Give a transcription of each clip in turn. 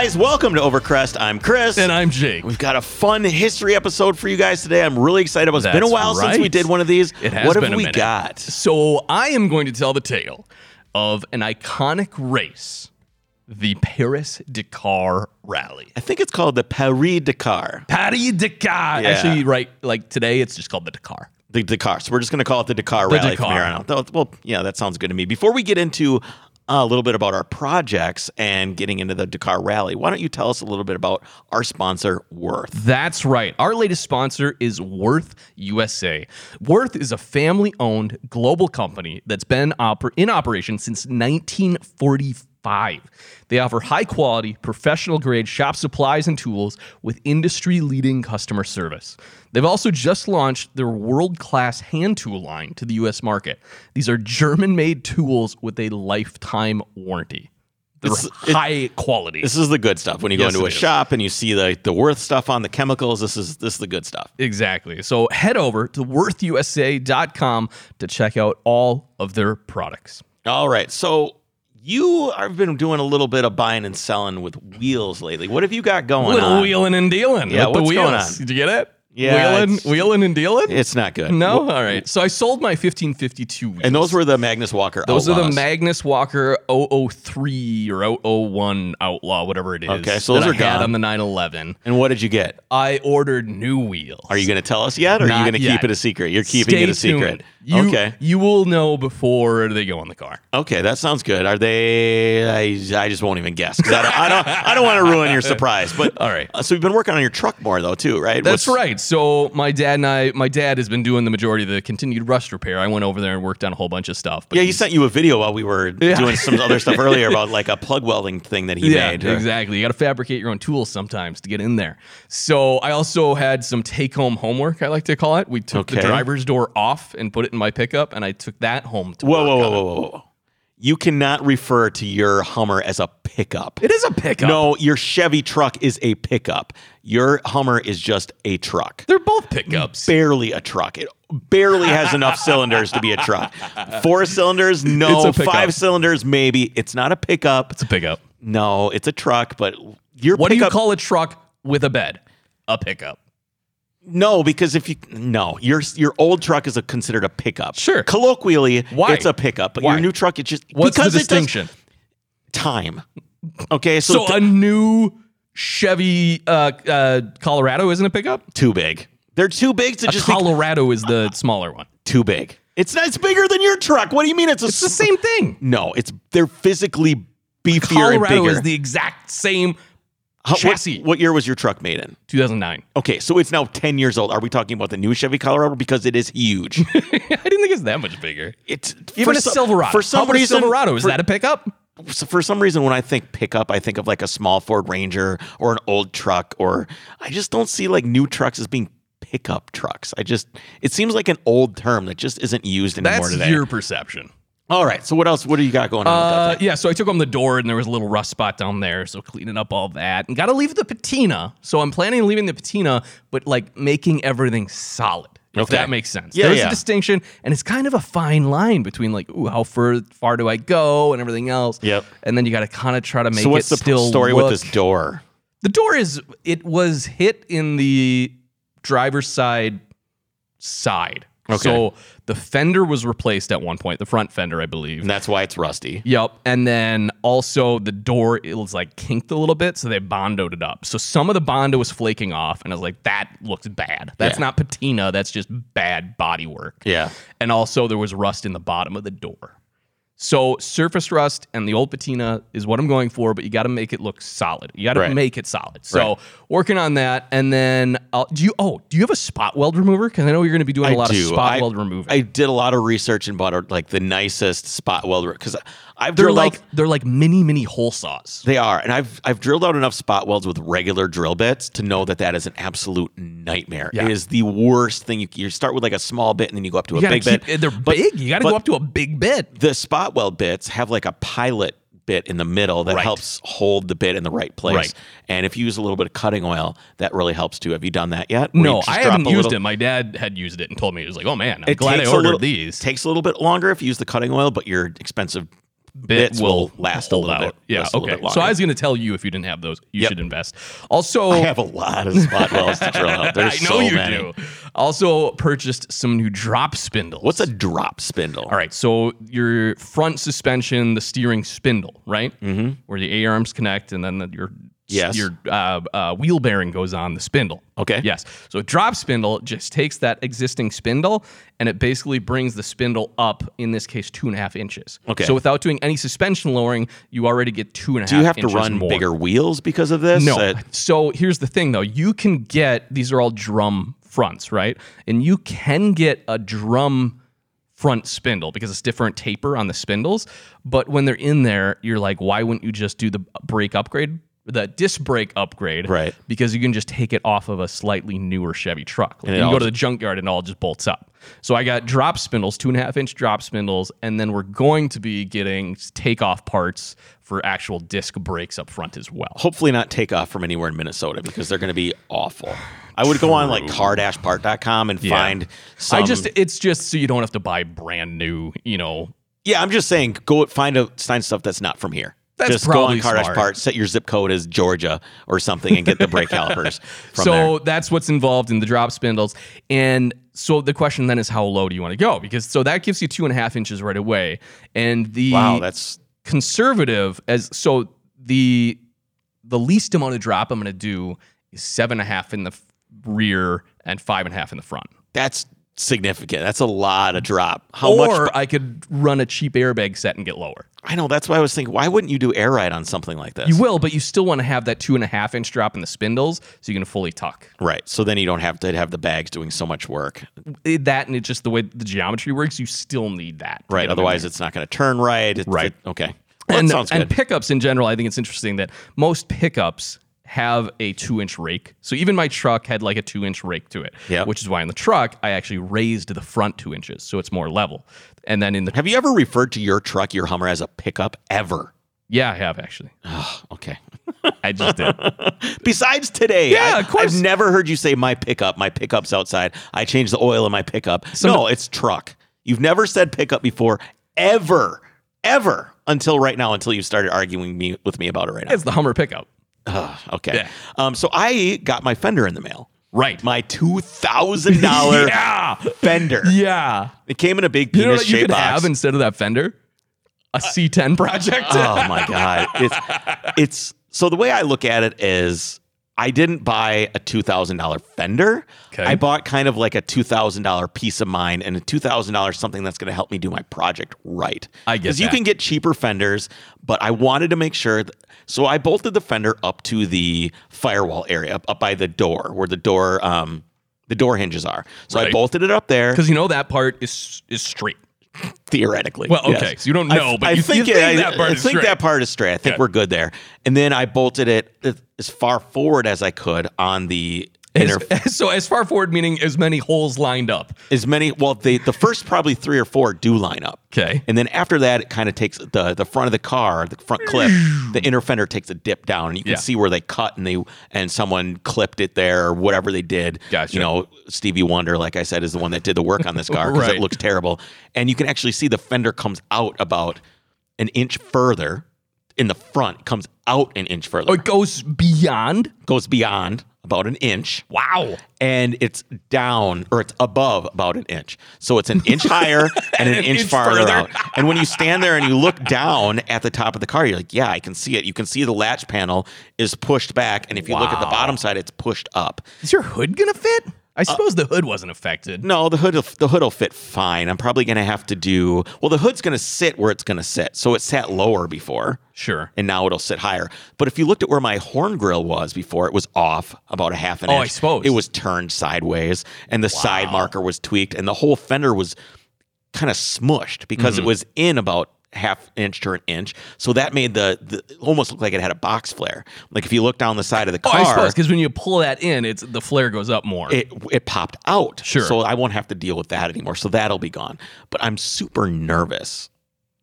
guys, welcome to Overcrest. I'm Chris. And I'm Jake. We've got a fun history episode for you guys today. I'm really excited. About It's been a while since we did one of these. It has what been have a we minute. got? So I am going to tell the tale of an iconic race, the Paris Dakar Rally. I think it's called the Paris Dakar. Paris Dakar. Yeah. Actually, right, like today, it's just called the Dakar. The Dakar. So we're just going to call it the Dakar The Rally from Dakar. here on out. Well, yeah, that sounds good to me. Before we get into a little bit about our projects and getting into the Dakar Rally, why don't you tell us a little bit about our sponsor, Worth? That's right. Our latest sponsor is Worth USA. Worth is a family owned global company that's been oper- in operation since 1945. They offer high quality, professional grade shop supplies and tools with industry leading customer service. They've also just launched their world class hand tool line to the US market. These are German made tools with a lifetime warranty. They're It's- it- high quality. This is the good stuff. When you go Yes, into a is. shop and you see the, the Worth stuff on the chemicals, this is this is the good stuff. Exactly. So head over to worthusa.com to check out all of their products. All right. So you have been doing a little bit of buying and selling with wheels lately. What have you got going Little on? wheeling and dealing Yeah, with the what's wheels. going on? Did you get it? Yeah, Wheeling, wheeling and dealing? It's not good. no? All right. So I sold my 1552 wheels. And those were the Magnus Walker. those are the Magnus Walker 003 or 001 Outlaw, whatever it is. Okay, so those that are I had gone. on the 911. And what did you get? I ordered new wheels. Are you going to tell us yet, or are you going to keep it a secret? You're keeping Stay it a secret. tuned. You, okay. You will know before they go on the car. Okay, that sounds good. Are they? I, I just won't even guess. 'cause I don't. I don't, I don't want to ruin your surprise. But All right. uh, so we've been working on your truck more though, too, right? That's What's- right. So my dad and I, my dad has been doing the majority of the continued rust repair. I went over there and worked on a whole bunch of stuff. But Yeah, he sent you a video while we were Yeah. doing some other stuff earlier about like a plug welding thing that he yeah, made. exactly. You got to fabricate your own tools sometimes to get in there. So I also had some take-home homework. I like to call it. We took the driver's door off and put it in my pickup, and I took that home. To Whoa, whoa, whoa, whoa, whoa, whoa! You cannot refer to your Hummer as a pickup. It is a pickup. No, your Chevy truck is a pickup. Your Hummer is just a truck. they're both pickups. barely a truck. It barely has enough cylinders to be a truck. Four cylinders, no. It's a pickup. Five cylinders, maybe. It's not a pickup. It's a pickup. No, it's a truck. But your What do you pickup, call a truck with a bed? A pickup. No, because if you no, your your old truck is a, considered a pickup. Sure. Colloquially, Why? it's a pickup. But Why? your new truck, it's just What's because the it does distinction? time. Okay, so, So th- a new Chevy uh, uh, Colorado isn't a pickup. too big. They're too big to A just be Colorado is the smaller one. too big. It's not. It's bigger than your truck. What do you mean? It's a It's the same thing. No, it's they're physically beefier and Colorado bigger. is the exact same How- what- chassis. What, year was your truck made in? 2009. Okay, so it's now 10 years old. Are we talking about the new Chevy Colorado? Because it is huge. I didn't think it's that much bigger. It's Even for a some- Silverado. For some How about a reason, Silverado is for, that a pickup? So for some reason, when I think pickup, I think of like a small Ford Ranger or an old truck, or I just don't see like new trucks as being pickup trucks. I just it seems like an old term that just isn't used anymore That's today. your perception. All right, so what else? What do you got going on? with Uh, that yeah, so I took home the door and there was a little rust spot down there, so cleaning up all that and got to leave the patina. So I'm planning on leaving the patina, but like making everything solid. If Okay. that makes sense. Yeah, There's yeah. a distinction, and it's kind of a fine line between like, ooh, how far far do I go and everything else. Yep. And then you got to kind of try to make So what's it the still story look- with this door? The door is it was hit in the driver's side side. Okay. So the fender was replaced at one point, the front fender, I believe. And that's why it's rusty. Yep. And then also the door, it was like kinked a little bit, so they bondoed it up. So some of the bondo was flaking off, and I was like, that looks bad. That's Yeah. not patina, that's just bad body work. Yeah. And also there was rust in the bottom of the door. So surface rust and the old patina is what I'm going for, but you got to make it look solid. You got to Right. make it solid. So Right. working on that, and then I'll, do you? Oh, do you have a spot weld remover? Because I know you're going to be doing a lot of spot I, weld removing. I did a lot of research and bought like the nicest spot welder because I've they're like out, they're like mini mini hole saws. they are, and I've I've drilled out enough spot welds with regular drill bits to know that that is an absolute nightmare. Yeah. It is the worst thing. You you start with like a small bit and then you go up to a You gotta big keep, bit. They're But- big. You got to go up to a big bit. The spot weld bits have like a pilot bit in the middle that Right. helps hold the bit in the right place. Right. And if you use a little bit of cutting oil, that really helps too. Have you done that yet? Where No, I haven't used little- it. My dad had used it and told me it was like, oh man, I'm It glad I a ordered little, these. Takes a little bit longer if you use the cutting oil, but your expensive bits will last a little out. bit- Yeah. last a little Okay. bit So I was going to tell you if you didn't have those, you Yep. should invest. Also, I have a lot of spot welds to drill out. There's I know so you many. do. Also purchased some new drop spindles. What's a drop spindle? All right, so your front suspension, the steering spindle, right? Mm-hmm. Where the A arms connect, and then the, your Yes. your uh, uh, wheel bearing goes on the spindle. Okay. Yes. So a drop spindle just takes that existing spindle and it basically brings the spindle up. In this case, two and a half inches. Okay. So without doing any suspension lowering, you already get two and a half. Do you have to run more. bigger wheels because of this? No. Uh, so here's the thing, though. You can get these are all drum fronts, right? And you can get a drum front spindle because it's different taper on the spindles. But when they're in there, you're like, why wouldn't you just do the brake upgrade? The disc brake upgrade, Right. Because you can just take it off of a slightly newer Chevy truck. Like, you all go to the junkyard and it all just bolts up. So I got drop spindles, two and a half inch drop spindles, and then we're going to be getting takeoff parts for actual disc brakes up front as well. hopefully not take off from anywhere in Minnesota because they're going to be awful. I would go on like car-part.com and find some. I just it's just so you don't have to buy brand new, you know. yeah, I'm just saying, go find a find stuff that's not from here. That's just go on car part, set your zip code as Georgia or something, and get the brake calipers from so there. that's what's involved in the drop spindles. And so the question then is how low do you want to go? Because so that gives you two and a half inches right away. And the Wow, that's conservative as so the the least amount of drop I'm gonna do is seven and a half in the rear and five and a half in the front. that's significant. That's a lot of drop. How or much? I could run a cheap airbag set and get lower. I know. That's why I was thinking. Why wouldn't you do air ride on something like this? You will, but you still want to have that two and a half inch drop in the spindles so you can fully tuck. right. So then you don't have to have the bags doing so much work. It- that and it's just the way the geometry works, you still need that. Right. get them in Otherwise, it's not going to turn right. It's, Right. it- okay. Well, and, that sounds and pickups in general, I think it's interesting that most pickups have a two inch rake. So even my truck had like a two inch rake to it. Yep. Which is why in the truck I actually raised the front two inches so it's more level. And then in the have you ever referred to your truck, your Hummer, as a pickup ever? yeah, I have actually. Okay. I just did. Besides today, Yeah, I, of course. I've never heard you say my pickup. My pickup's outside. I changed the oil in my pickup. no, it's truck. You've never said pickup before, ever, ever, until right now. Until you started arguing me with me about it right now. it's the Hummer pickup. Ugh, okay. Yeah. Um. So I got my fender in the mail. Right. My two thousand dollar yeah. fender. Yeah. It came in a big You know penis what you could box. have instead of that fender? A C10 project. oh my god it's it's so the way i look at it is i didn't buy a $2000 fender. Okay. i bought kind of like a $2000 peace of mind and a $2000 something that's going to help me do my project right. I guess because you can get cheaper fenders but i wanted to make sure that, so i bolted the fender up to the firewall area up, up by the door where the door um the door hinges are. So i bolted it up there. Because you know that part is is straight. Theoretically. Well, yes. okay, so you don't know, I, but I you- think, you think I, that part I is think straight. that part is straight. I think Yeah. we're good there. And then I bolted it as far forward as I could on the inner. As, so as far forward meaning as many holes lined up. as many. Well, they, the first probably three or four do line up. Okay. And then after that, it kind of takes the the front of the car, the front clip, the inner fender takes a dip down, and you can Yeah. see where they cut and they and someone clipped it there or whatever they did. Gotcha. You know, Stevie Wonder, like I said, is the one that did the work on this car because Right. it looks terrible, and you can actually see the fender comes out about an inch further in the front. Comes out an inch further, Oh, it goes beyond. goes beyond about an inch Wow. and it's down or it's above about an inch. So it's an inch higher and an, An inch, inch farther further. out. And when you stand there and you look down at the top of the car, you're like, yeah, I can see it. You can see the latch panel is pushed back. And if you look at the bottom side, it's pushed up. Is your hood gonna fit? I suppose the hood wasn't affected. No, the hood the hood will fit fine. I'm probably gonna have to do well, the hood's gonna sit where it's gonna sit. So it sat lower before. Sure. And now it'll sit higher. But if you looked at where my horn grill was before, it was off about a half an Oh, inch. I suppose. It was turned sideways and the side marker was tweaked and the whole fender was kind of smushed because Mm-hmm. it was in about half inch to an inch. So that made the, the almost look like it had a box flare. Like if you look down the side of the Oh, car, because when you pull that in, it's the flare goes up more. it it popped out. Sure. So I won't have to deal with that anymore. So that'll be gone. But I'm super nervous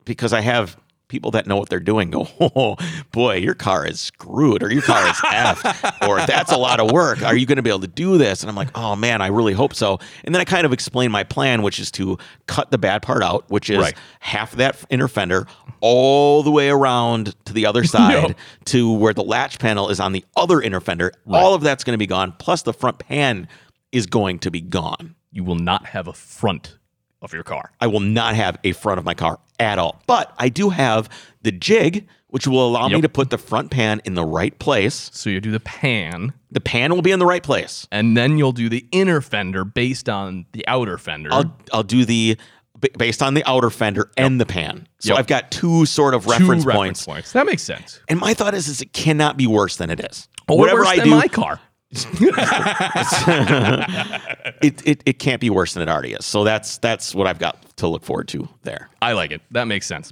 because I have people that know what they're doing go, oh boy, your car is screwed or your car is effed or that's a lot of work. Are you going to be able to do this? And I'm like, oh man, I really hope so. And then I kind of explain my plan, which is to cut the bad part out, which is Right. half of that inner fender all the way around to the other side to where the latch panel is on the other inner fender. All of that's going to be gone. Plus the front pan is going to be gone. You will not have a front of your car. I will not have a front of my car at all. But I do have the jig, which will allow me to put the front pan in the right place. So you do the pan, The pan will be in the right place. and then you'll do the inner fender based on the outer fender. I'll I'll do the based on the outer fender and the pan. So Yep. I've got two sort of Two reference, reference points. points. That makes sense. And my thought is, is it cannot be worse than it is. Or Whatever worse I than do, my car. it, it it can't be worse than it already is. So that's that's what I've got to look forward to there. I like it. That makes sense.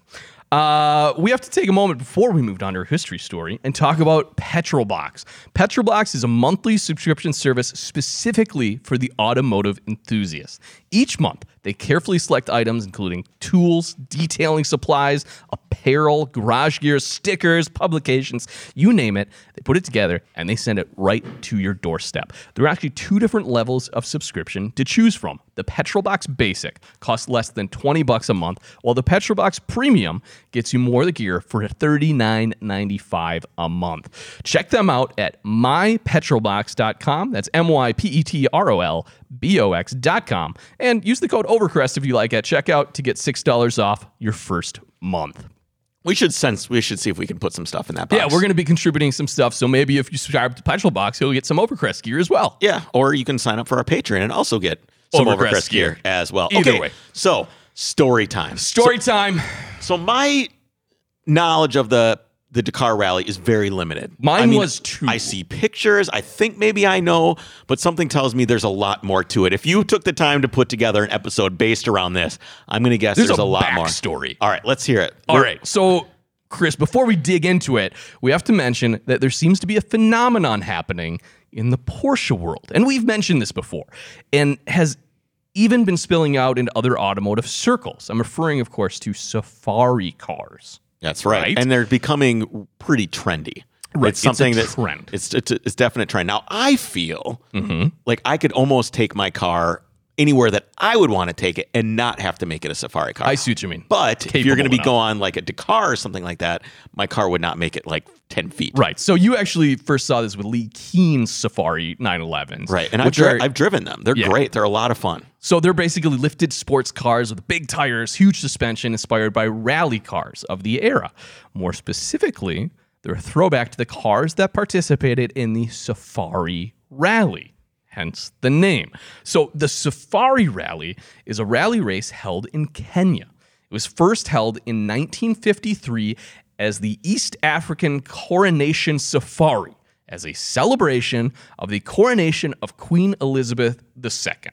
Uh, we have to take a moment before we move on to our history story and talk about Petrolbox. Petrolbox is a monthly subscription service specifically for the automotive enthusiast. Each month, they carefully select items including tools, detailing supplies, apparel, garage gear, stickers, publications, you name it. They put it together and they send it right to your doorstep. There are actually two different levels of subscription to choose from. The Petrolbox Basic costs less than 20 bucks a month, while the Petrolbox Premium gets you more of the gear for $39.95 a month. Check them out at mypetrolbox.com. That's M Y P E T R O L B O X.com. And use the code OVERCREST if you like at checkout to get $6 off your first month. We should sense we should see if we can put some stuff in that box. Yeah, we're going to be contributing some stuff. So maybe if you subscribe to Petrolbox, you'll get some Overcrest gear as well. Yeah, or you can sign up for our Patreon and also get some Overcrest Overcrest gear gear. as well. Either okay, way. so story time. Story time. So my knowledge of the the Dakar Rally is very limited. Mine I mean, was too. I see pictures. I think maybe I know, but something tells me there's a lot more to it. If you took the time to put together an episode based around this, I'm going to guess There's there's, a a, lot more. story. All right, let's hear it. All right. So, Chris, before we dig into it, we have to mention that there seems to be a phenomenon happening in the Porsche world. And we've mentioned this before and has even been spilling out into other automotive circles. I'm referring, of course, to safari cars. That's right. Right? And they're becoming pretty trendy. Right, It's something it's trend. It's it's a, it's definite trend. Now I feel mm-hmm. like I could almost take my car anywhere that I would want to take it and not have to make it a safari car. I see what you mean. but if you're going to be Capable going on like a Dakar or something like that, my car would not make it like ten feet. Right. So you actually first saw this with Leh Keen's Safari 911s. Right. And I've, dri- are, I've driven them. They're Yeah. great. They're a lot of fun. So they're basically lifted sports cars with big tires, huge suspension, inspired by rally cars of the era. More specifically, they're a throwback to the cars that participated in the Safari Rally, hence the name. So the Safari Rally is a rally race held in Kenya. It was first held in 1953 as the East African Coronation Safari as a celebration of the coronation of Queen Elizabeth II.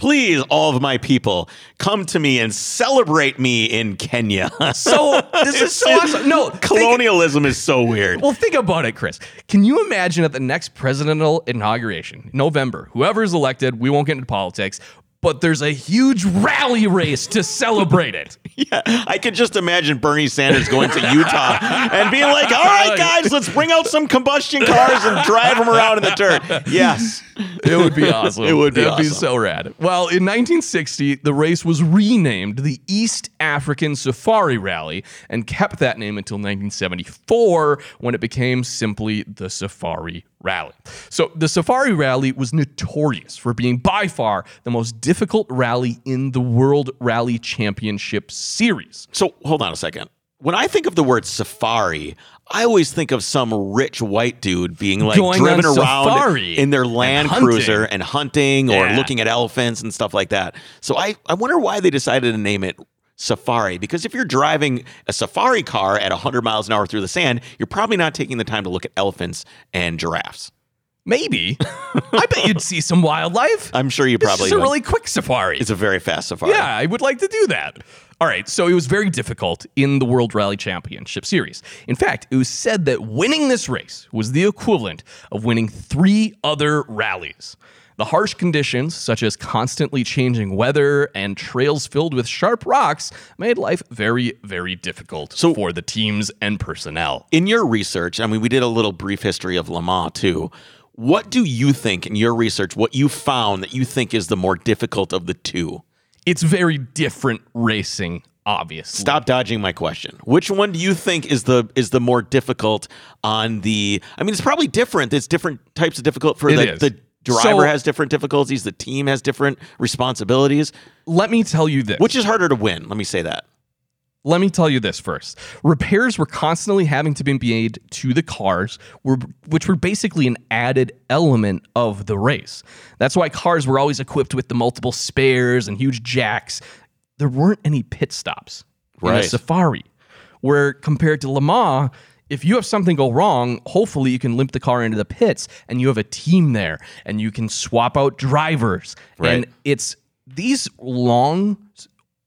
Please, all of my people, come to me and celebrate me in Kenya. So this is so awesome. No, think- colonialism is so weird. well, think about it, Chris. Can you imagine at the next presidential inauguration, November, whoever is elected, we won't get into politics, but there's a huge rally race to celebrate it. Yeah, I could just imagine Bernie Sanders going to Utah and being like, "All right, guys, let's bring out some combustion cars and drive them around in the dirt." Yes, It would be awesome. It would be It'd be so rad. Well, in 1960, the race was renamed the East African Safari Rally and kept that name until 1974 when it became simply the Safari Rally. So the Safari Rally was notorious for being by far the most difficult rally in the World Rally Championship Series. So hold on a second. When I think of the word safari, I always think of some rich white dude being like Going driven around in their Land hunting. Cruiser and hunting or Yeah. looking at elephants and stuff like that. So I, I wonder why they decided to name it safari because if you're driving a safari car at 100 miles an hour through the sand, you're probably not taking the time to look at elephants and giraffes. Maybe. I bet you'd see some wildlife. I'm sure you It's probably just a would. really quick safari. It's a very fast safari. Yeah, I would like to do that. All right, so it was very difficult in the World Rally Championship Series. In fact, it was said that winning this race was the equivalent of winning three other rallies. The harsh conditions, such as constantly changing weather and trails filled with sharp rocks, made life very, very difficult So- for the teams and personnel. In your research, I mean, we did a little brief history of Le Mans too. What do you think in your research, what you found that you think is the more difficult of the two? It's very different racing, obviously. Stop dodging my question. Which one do you think is the is the more difficult on the I mean it's probably different. It's different types of difficult for It the, is. the driver So- has different difficulties, the team has different responsibilities. Let me tell you this. Which is harder to win? Let me say that. Let me tell you this first. Repairs were constantly having to be made to the cars, which were basically an added element of the race. That's why cars were always equipped with the multiple spares and huge jacks. There weren't any pit stops in a Safari. Where compared to Le Mans, if you have something go wrong, hopefully you can limp the car into the pits and you have a team there and you can swap out drivers. Right. And it's these long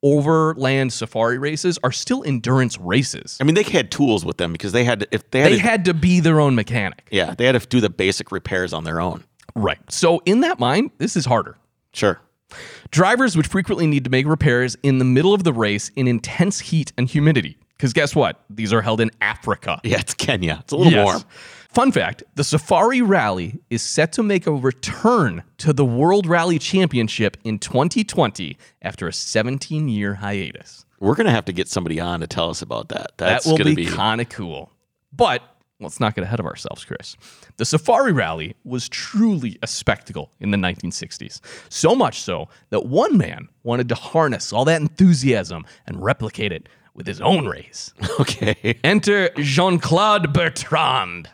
overland safari races are still endurance races. I mean they had tools with them because they had to, if they had, They to, had to be their own mechanic. yeah, they had to do the basic repairs on their own. Right. So in that mind, this is harder. Sure. Drivers would frequently need to make repairs in the middle of the race in intense heat and humidity. Because guess what? These are held in Africa. Yeah, it's Kenya. It's a little Yes. warm. Fun fact the Safari Rally is set to make a return to the World Rally Championship in 2020 after a 17 year hiatus. We're gonna have to get somebody on to tell us about that. That's that will gonna be, kind of cool. But let's not get ahead of ourselves, Chris. The Safari Rally was truly a spectacle in the 1960s. So much so that one man wanted to harness all that enthusiasm and replicate it with his own race. okay. Enter Jean Claude Bertrand.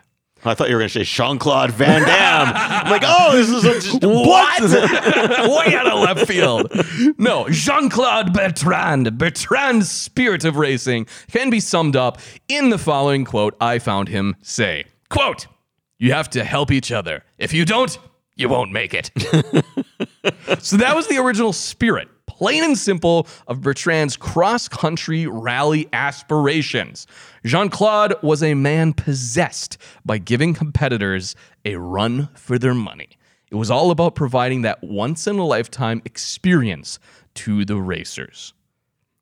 I thought you were gonna say Jean Claude Van Damme. I'm like, oh, this is a, just, What? Way out of left field. No, Jean Claude Bertrand. Bertrand's spirit of racing can be summed up in the following quote I found him say. Quote, you have to help each other. If you don't, you won't make it. so that was the original spirit, plain and simple, of Bertrand's cross country rally aspirations. Jean Claude was a man possessed by giving competitors a run for their money. It was all about providing that once in a lifetime experience to the racers.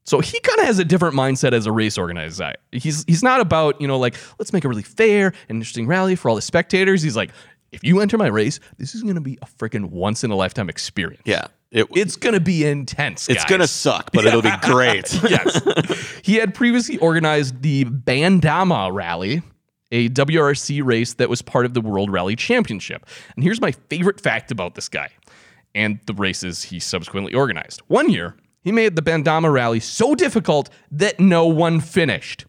So he kind of has a different mindset as a race organizer. He's he's not about, you know, like let's make a really fair and interesting rally for all the spectators. He's like, if you enter my race, this is going to be a freaking once in a lifetime experience. Yeah. It, It's going to be intense. it's gonna suck, but it'll be great. yes. He had previously organized the Bandama Rally, a WRC race that was part of the World Rally Championship. And here's my favorite fact about this guy and the races he subsequently organized. One year, he made the Bandama Rally so difficult that no one finished.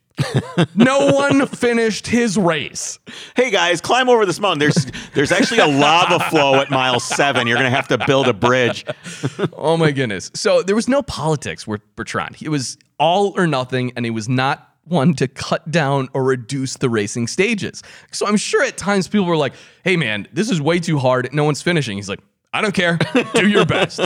No one finished his race. hey guys, climb over this mountain. There's there's actually a lava flow at mile seven. You're gonna have to build a bridge. Oh my goodness. So there was no politics with Bertrand. It was all or nothing, and he was not one to cut down or reduce the racing stages. So I'm sure at times people were like, hey man, this is way too hard. No one's finishing. He's like, I don't care. Do your best.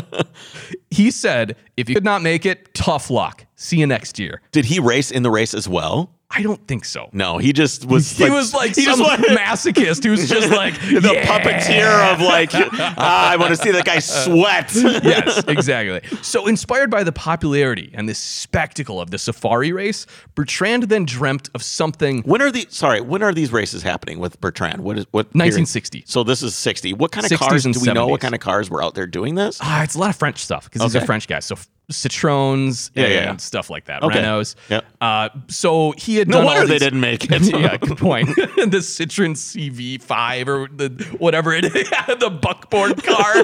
he said, if you could not make it, tough luck. See you next year. Did he race in the race as well? I don't think so. No, he just was. He was like he some just wanted masochist who's just like the "Yeah." puppeteer of like, ah, I want to see that guy sweat. yes, exactly. So, inspired by the popularity and the spectacle of the safari race, Bertrand then dreamt of something. when are the sorry? When are these races happening with Bertrand? What is what? period? 1960. So this is sixty. What kind of 60s cars do we know? What kind of cars were out there doing this? Ah, it's a lot of French stuff because Okay. are French guys. So Citroens Yeah, and yeah, yeah. stuff like that. Okay. Renaults. Yep. Uh, so he had No done all wonder they didn't make it. yeah, good point. the Citroen CV5 or the whatever it is, the buckboard car.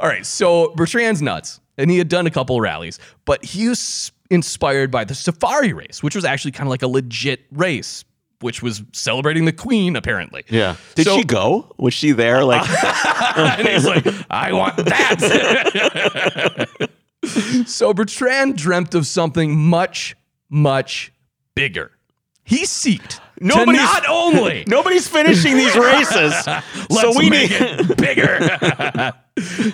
All right, so Bertrand's nuts, and he had done a couple rallies, but he was inspired by the Safari race, which was actually kind of like a legit race, which was celebrating the Queen, apparently. Yeah. Did So- she go? Was she there? Like, and he's like, I want that. so Bertrand dreamt of something much, much bigger. He seeked to Nobody's- not only nobody's finishing these races, so we make need. it bigger.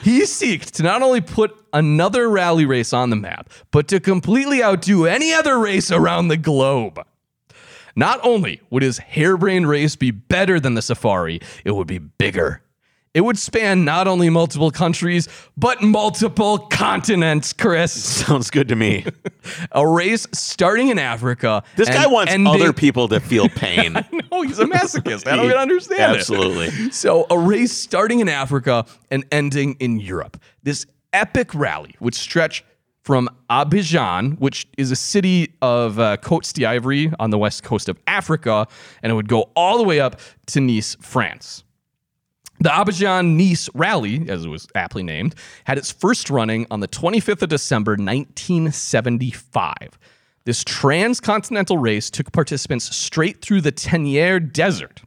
he seeked to not only put another rally race on the map, but to completely outdo any other race around the globe. Not only would his harebrained race be better than the safari, it would be bigger. It would span not only multiple countries, but multiple continents, Chris. Sounds good to me. A race starting in Africa. This guy wants ending- other people to feel pain. No, he's a masochist. I don't even understand it. Absolutely. So, a race starting in Africa and ending in Europe. This epic rally would stretch from Abidjan, which is a city of uh, Côte d'Ivoire on the west coast of Africa, and it would go all the way up to Nice, France. The Abidjan Nice Rally, as it was aptly named, had its first running on the 25th of December, 1975. This transcontinental race took participants straight through the Ténéré Desert.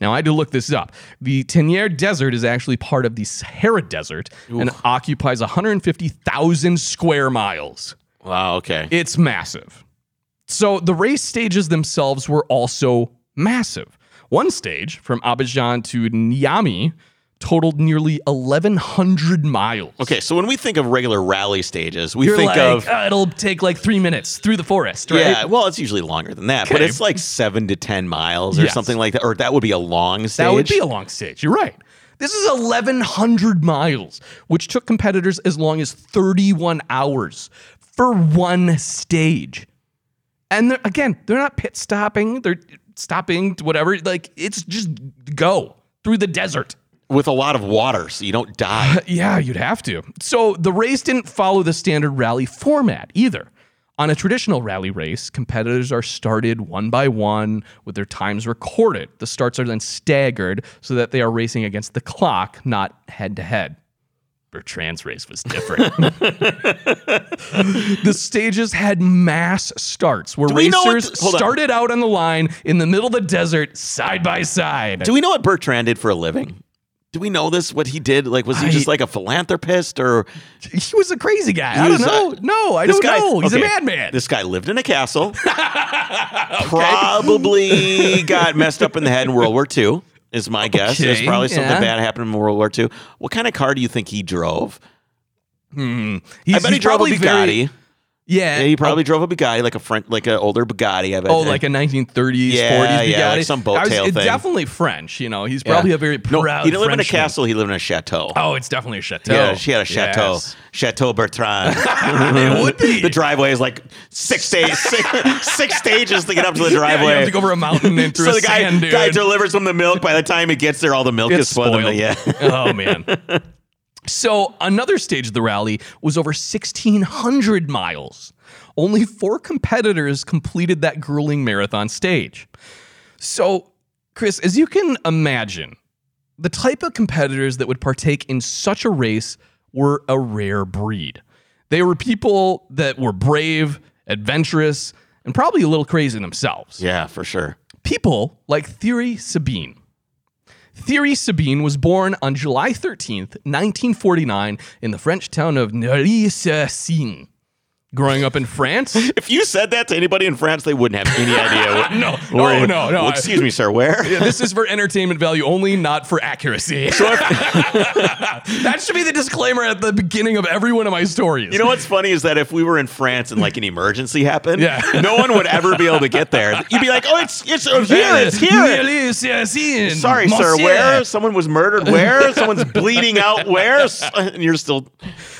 Now, I had to look this up. The Ténéré Desert is actually part of the Sahara Desert and occupies 150,000 square miles. Wow. Okay. It's massive. So the race stages themselves were also massive. One stage from Abidjan to Niamey totaled nearly 1,100 miles. Okay. So when we think of regular rally stages, we You're think like, of "Uh, it'll take like three minutes through the forest, right? yeah. Well, it's usually longer than that, but it's like seven to ten miles or Yes. something like that. Or that would be a long stage. That would be a long stage. You're right. This is 1,100 miles, which took competitors as long as 31 hours for one stage. And they're, again, they're not pit stopping. They're stopping, whatever. Like, it's just go through the desert. With a lot of water, so you don't die. Yeah, you'd have to. So the race didn't follow the standard rally format either. On a traditional rally race, competitors are started one by one with their times recorded. The starts are then staggered so that they are racing against the clock, not head to head. Bertrand's race was different. the stages had mass starts where we know what- racers on. started out on the line in the middle of the desert side by side. Do we know what Bertrand did for a living? Do we know this? What he did? Like, was he I- just like a philanthropist, or he was a crazy guy. I don't know. uh, no, I don't guy? know. He's okay, a madman. This guy lived in a castle. Probably got messed up in the head in World War II. Is my guess. There's probably something yeah. bad happened in World War II. What kind of car do you think he drove? He's, I bet he drove a probably Bugatti. very- yeah. Yeah, he probably oh. drove a Bugatti, like a front, like an older Bugatti. I bet. Oh, like a 1930s, Yeah, 40s yeah, like some boat was- tail thing. definitely French. You know, he's Yeah. probably a very no. proud. He didn't live in a castle. He lived in a chateau. Oh, it's definitely a chateau. Yeah, she had a chateau, Yes. Chateau Bertrand. it would be. the driveway is like six stages, six, six stages to get up to the Yeah, you driveway. have to go over a mountain and through so a the guy, guy delivers him the milk. By the time it gets there, all the milk It's is spoiled. spoiled. Yeah. oh man. So another stage of the rally was over 1,600 miles. Only four competitors completed that grueling marathon stage. So, Chris, as you can imagine, the type of competitors that would partake in such a race were a rare breed. They were people that were brave, adventurous, and probably a little crazy themselves yeah, for sure. people like Thierry Sabine. Thierry Sabine was born on July 13th, 1949, in the French town of Neuilly-sur-Seine. Growing up in France, If you said that to anybody in France, they wouldn't have any idea. What, no, no, no, no. Well, excuse me, sir. Where? this is for entertainment value only, not for accuracy. that should be the disclaimer at the beginning of every one of my stories. You know what's funny is that if we were in France and like an emergency happened, Yeah. no one would ever be able to get there. You'd be like, "Oh, it's it's over here, it's here." Sorry, sir. Where? Someone was murdered. Where? Someone's bleeding out. Where? And you're still.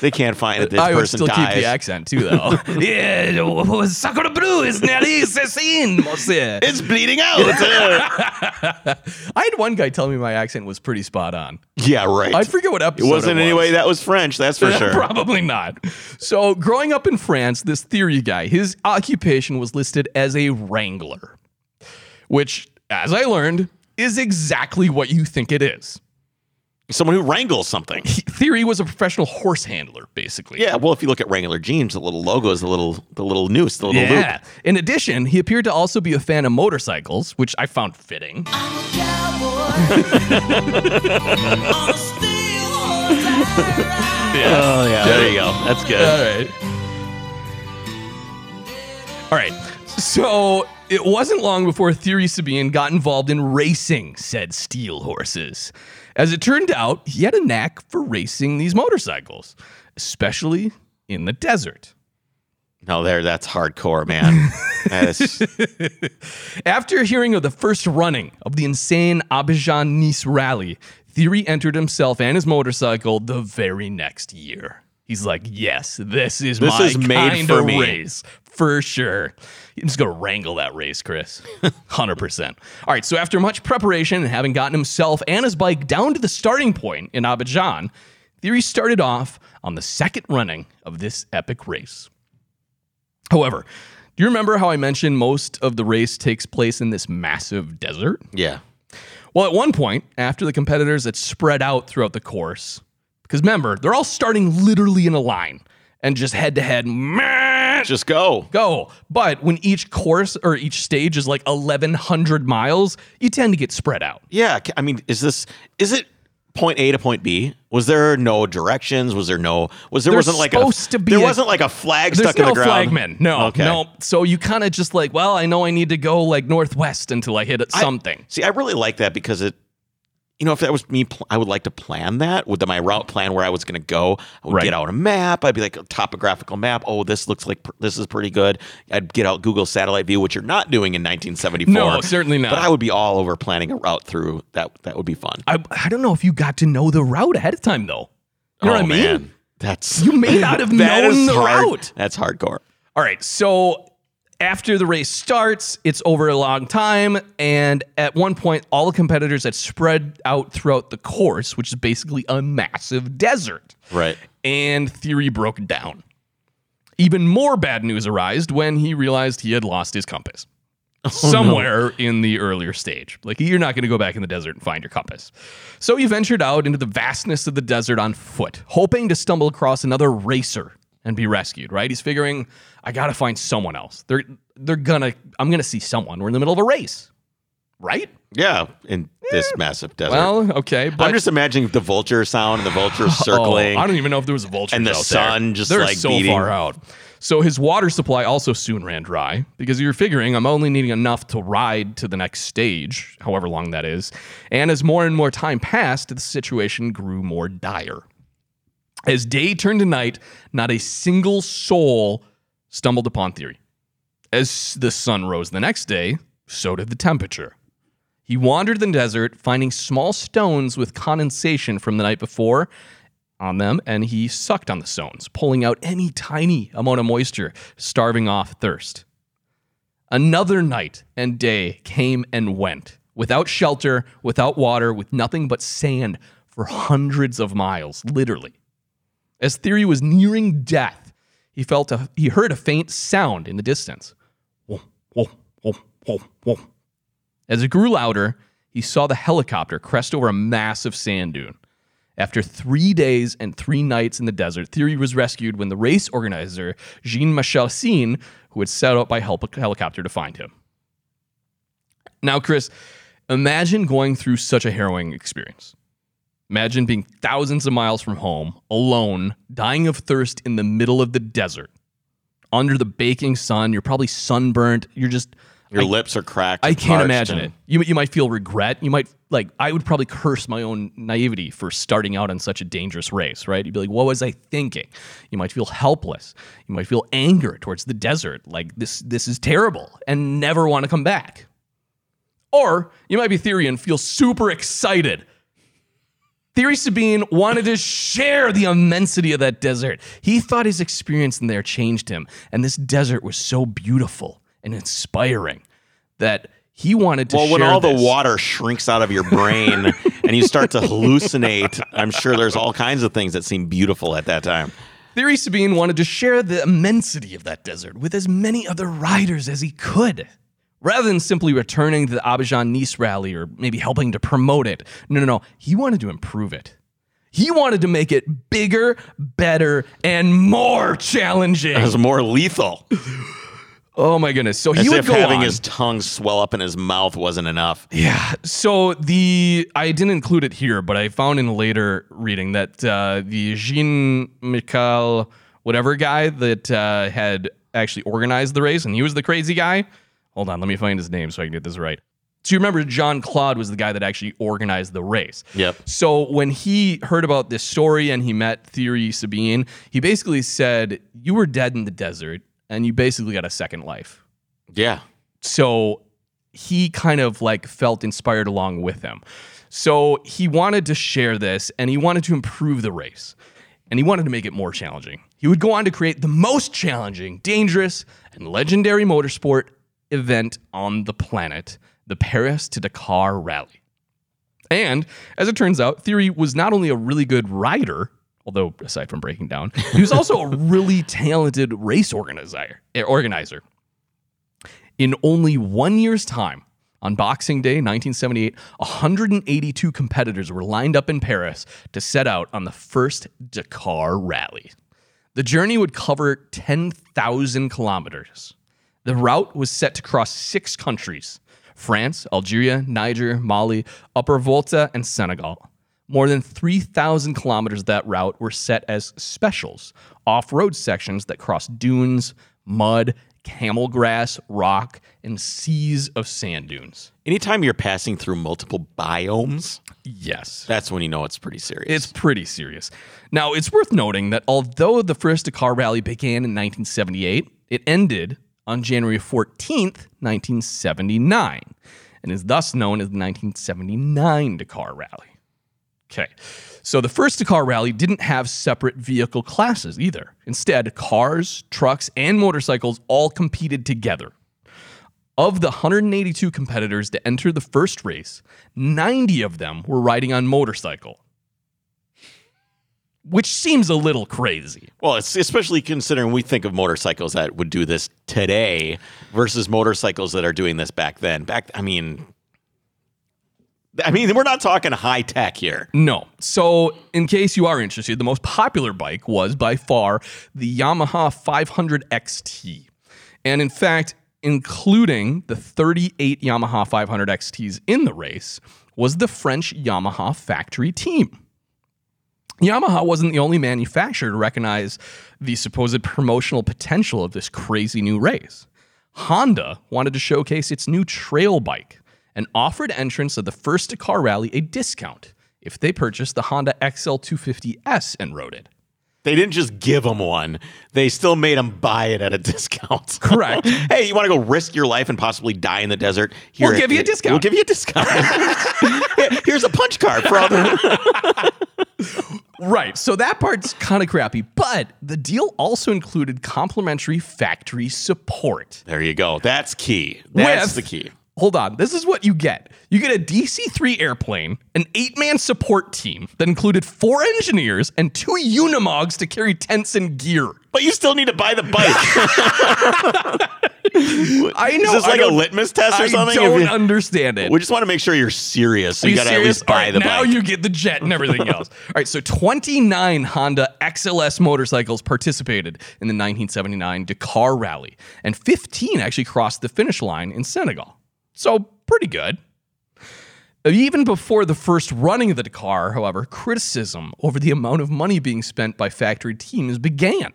They can't find it. This I would person still dies. keep the accent too, though. Yeah, sacre bleu is Neuilly-sur-Seine, monsieur. It's bleeding out. I had one guy tell me my accent was pretty spot on. yeah, right. I forget what episode it wasn't it was. anyway. That was French. That's for sure. Probably not. So, growing up in France, this Thierry guy, his occupation was listed as a wrangler, which, as I learned, is exactly what you think it is. Someone who wrangles something. Thierry was a professional horse handler, basically. Yeah. Well, if you look at Wrangler jeans, the little logo is the little the little noose, the little loop. Yeah. loop. In addition, he appeared to also be a fan of motorcycles, which I found fitting. Oh yeah. There you go. That's good. All right. All right. So it wasn't long before Thierry Sabine got involved in racing said steel horses. As it turned out, he had a knack for racing these motorcycles, especially in the desert. No, there. That's hardcore, man. That After hearing of the first running of the insane Abidjan Nice rally, Thierry entered himself and his motorcycle the very next year. He's like, yes, this is This my is made kind for of me." race for sure. He's just gonna wrangle that race, Chris. 100%. All right, so after much preparation and having gotten himself and his bike down to the starting point in Abidjan, Thierry started off on the second running of this epic race. However, do you remember how I mentioned most of the race takes place in this massive desert? Yeah. Well, at one point, after the competitors had spread out throughout the course, because remember, they're all starting literally in a line and just head to head, Just go. go. But when each course or each stage is like 1,100 miles, you tend to get spread out. Yeah. I mean, is this is it point A to point B? Was there no directions? Was there no was there There's wasn't like supposed a to be there a- wasn't like a flag stuck in the ground. flagman. No, Okay. no. So you kind of just like, well, I know I need to go like northwest until I hit it I- something. See, I really like that because it, you know, if that was me, pl- I would like to plan that with my route plan where I was going to go. I would Right. get out a map. I'd be like a topographical map. Oh, this looks like pr- this is pretty good. I'd get out Google Satellite View, which you're not doing in 1974. No, certainly not. But I would be all over planning a route through that. That would be fun. I, I don't know if you got to know the route ahead of time though. You know oh, what I mean? Man. That's You may not have known the hard. route. That's hardcore. All right, so after the race starts, it's over a long time, and at one point, all the competitors had spread out throughout the course, which is basically a massive desert. Right. And Thierry broke down. Even more bad news arose when he realized he had lost his compass. Oh, Somewhere in the earlier stage. Like, you're not going to go back in the desert and find your compass. So he ventured out into the vastness of the desert on foot, hoping to stumble across another racer and be rescued, right? He's figuring, I got to find someone else. They're, they're gonna, I'm to see someone. We're in the middle of a race, right? Yeah. In this massive desert. Well, okay. But I'm just imagining the vulture sound and the vulture oh, circling. Oh, I don't even know if there was a vulture And the sun there. just, They're like, so beating. far out. So his water supply also soon ran dry because you're figuring I'm only needing enough to ride to the next stage, however long that is. And as more and more time passed, the situation grew more dire. As day turned to night, not a single soul stumbled upon Thierry. As the sun rose the next day, so did the temperature. He wandered the desert, finding small stones with condensation from the night before on them, and he sucked on the stones, pulling out any tiny amount of moisture, starving off thirst. Another night and day came and went, without shelter, without water, with nothing but sand for hundreds of miles, literally. As Thierry was nearing death, he felt a, he heard a faint sound in the distance. Whoom, whoom, whoom, whoom, whoom. As it grew louder, he saw the helicopter crest over a massive sand dune. After three days and three nights in the desert, Thierry was rescued when the race organizer, Jean Michel Seen, who had set out by hel- helicopter to find him. Now, Chris, imagine going through such a harrowing experience. Imagine being thousands of miles from home, alone, dying of thirst in the middle of the desert. Under the baking sun, you're probably sunburnt. You're just Your lips are cracked. I can't imagine and- it. You you might feel regret. You might like I would probably curse my own naivety for starting out on such a dangerous race, right? You'd be like, "What was I thinking?" You might feel helpless. You might feel anger towards the desert, like this this is terrible and never want to come back. Or you might be Thierry and feel super excited. Thierry Sabine wanted to share the immensity of that desert. He thought his experience in there changed him, and this desert was so beautiful and inspiring that he wanted to share it. Well, when all this. the water shrinks out of your brain and you start to hallucinate, I'm sure there's all kinds of things that seem beautiful at that time. Thierry Sabine wanted to share the immensity of that desert with as many other riders as he could. Rather than simply returning to the Abidjan Nice rally or maybe helping to promote it, no, no, no. He wanted to improve it. He wanted to make it bigger, better, and more challenging. It was more lethal. Oh my goodness! So he As would if go having on. his tongue swell up in his mouth wasn't enough. Yeah. So the I didn't include it here, but I found in a later reading that uh, the Jean Michel whatever guy that uh, had actually organized the race, and he was the crazy guy. Hold on, let me find his name so I can get this right. So you remember John Claude was the guy that actually organized the race. Yep. So when he heard about this story and he met Thierry Sabine, he basically said, "You were dead in the desert, and you basically got a second life." Yeah. so he kind of like felt inspired along with him. So he wanted to share this and he wanted to improve the race and he wanted to make it more challenging. He would go on to create the most challenging, dangerous, and legendary motorsport event on the planet the Paris to Dakar Rally. And as it turns out, Thierry was not only a really good rider, although aside from breaking down, he was also a really talented race organizer. eh, organizer. In only one year's time, on Boxing Day 1978, 182 competitors were lined up in Paris to set out on the first Dakar rally. The journey would cover 10,000 kilometers. The route was set to cross six countries France, Algeria, Niger, Mali, Upper Volta, and Senegal. More than 3,000 kilometers of that route were set as specials, off road sections that crossed dunes, mud, camel grass, rock, and seas of sand dunes. Anytime you're passing through multiple biomes, Yes. that's when you know it's pretty serious. It's pretty serious. Now, it's worth noting that although the first Dakar rally began in 1978, it ended on January 14th, 1979, and is thus known as the 1979 Dakar Rally. Okay, so the first Dakar Rally didn't have separate vehicle classes either. Instead, cars, trucks, and motorcycles all competed together. Of the 182 competitors to enter the first race, 90 of them were riding on motorcycle. Which seems a little crazy. well, it's especially considering we think of motorcycles that would do this today versus motorcycles that are doing this back then. Back, I mean, I mean, we're not talking high tech here. No. So, in case you are interested, the most popular bike was by far the Yamaha 500 XT. And in fact, including the 38 Yamaha 500 XTs in the race, was the French Yamaha factory team. Yamaha wasn't the only manufacturer to recognize the supposed promotional potential of this crazy new race. Honda wanted to showcase its new trail bike and offered entrants of the first Dakar rally a discount if they purchased the Honda XL250S and rode it. They didn't just give them one; they still made them buy it at a discount. Correct. hey, you want to go risk your life and possibly die in the desert? Here, We'll give you a discount. We'll give you a discount. Here's a punch card for all the. Right. So that part's kind of crappy, but the deal also included complimentary factory support. There you go. That's key. That's With- the key. Hold on. This is what you get. You get a DC 3 airplane, an eight man support team that included four engineers and two Unimogs to carry tents and gear. But you still need to buy the bike. I know. Is this like a litmus test or I something? I don't you- understand it. we just want to make sure you're serious, so Are you, got to at least buy right, the now bike. you get the jet and everything else. All right, so 29 Honda XLS motorcycles participated in the 1979 Dakar Rally, and 15 actually crossed the finish line in Senegal. So pretty good. Even before the first running of the Dakar, however, criticism over the amount of money being spent by factory teams began.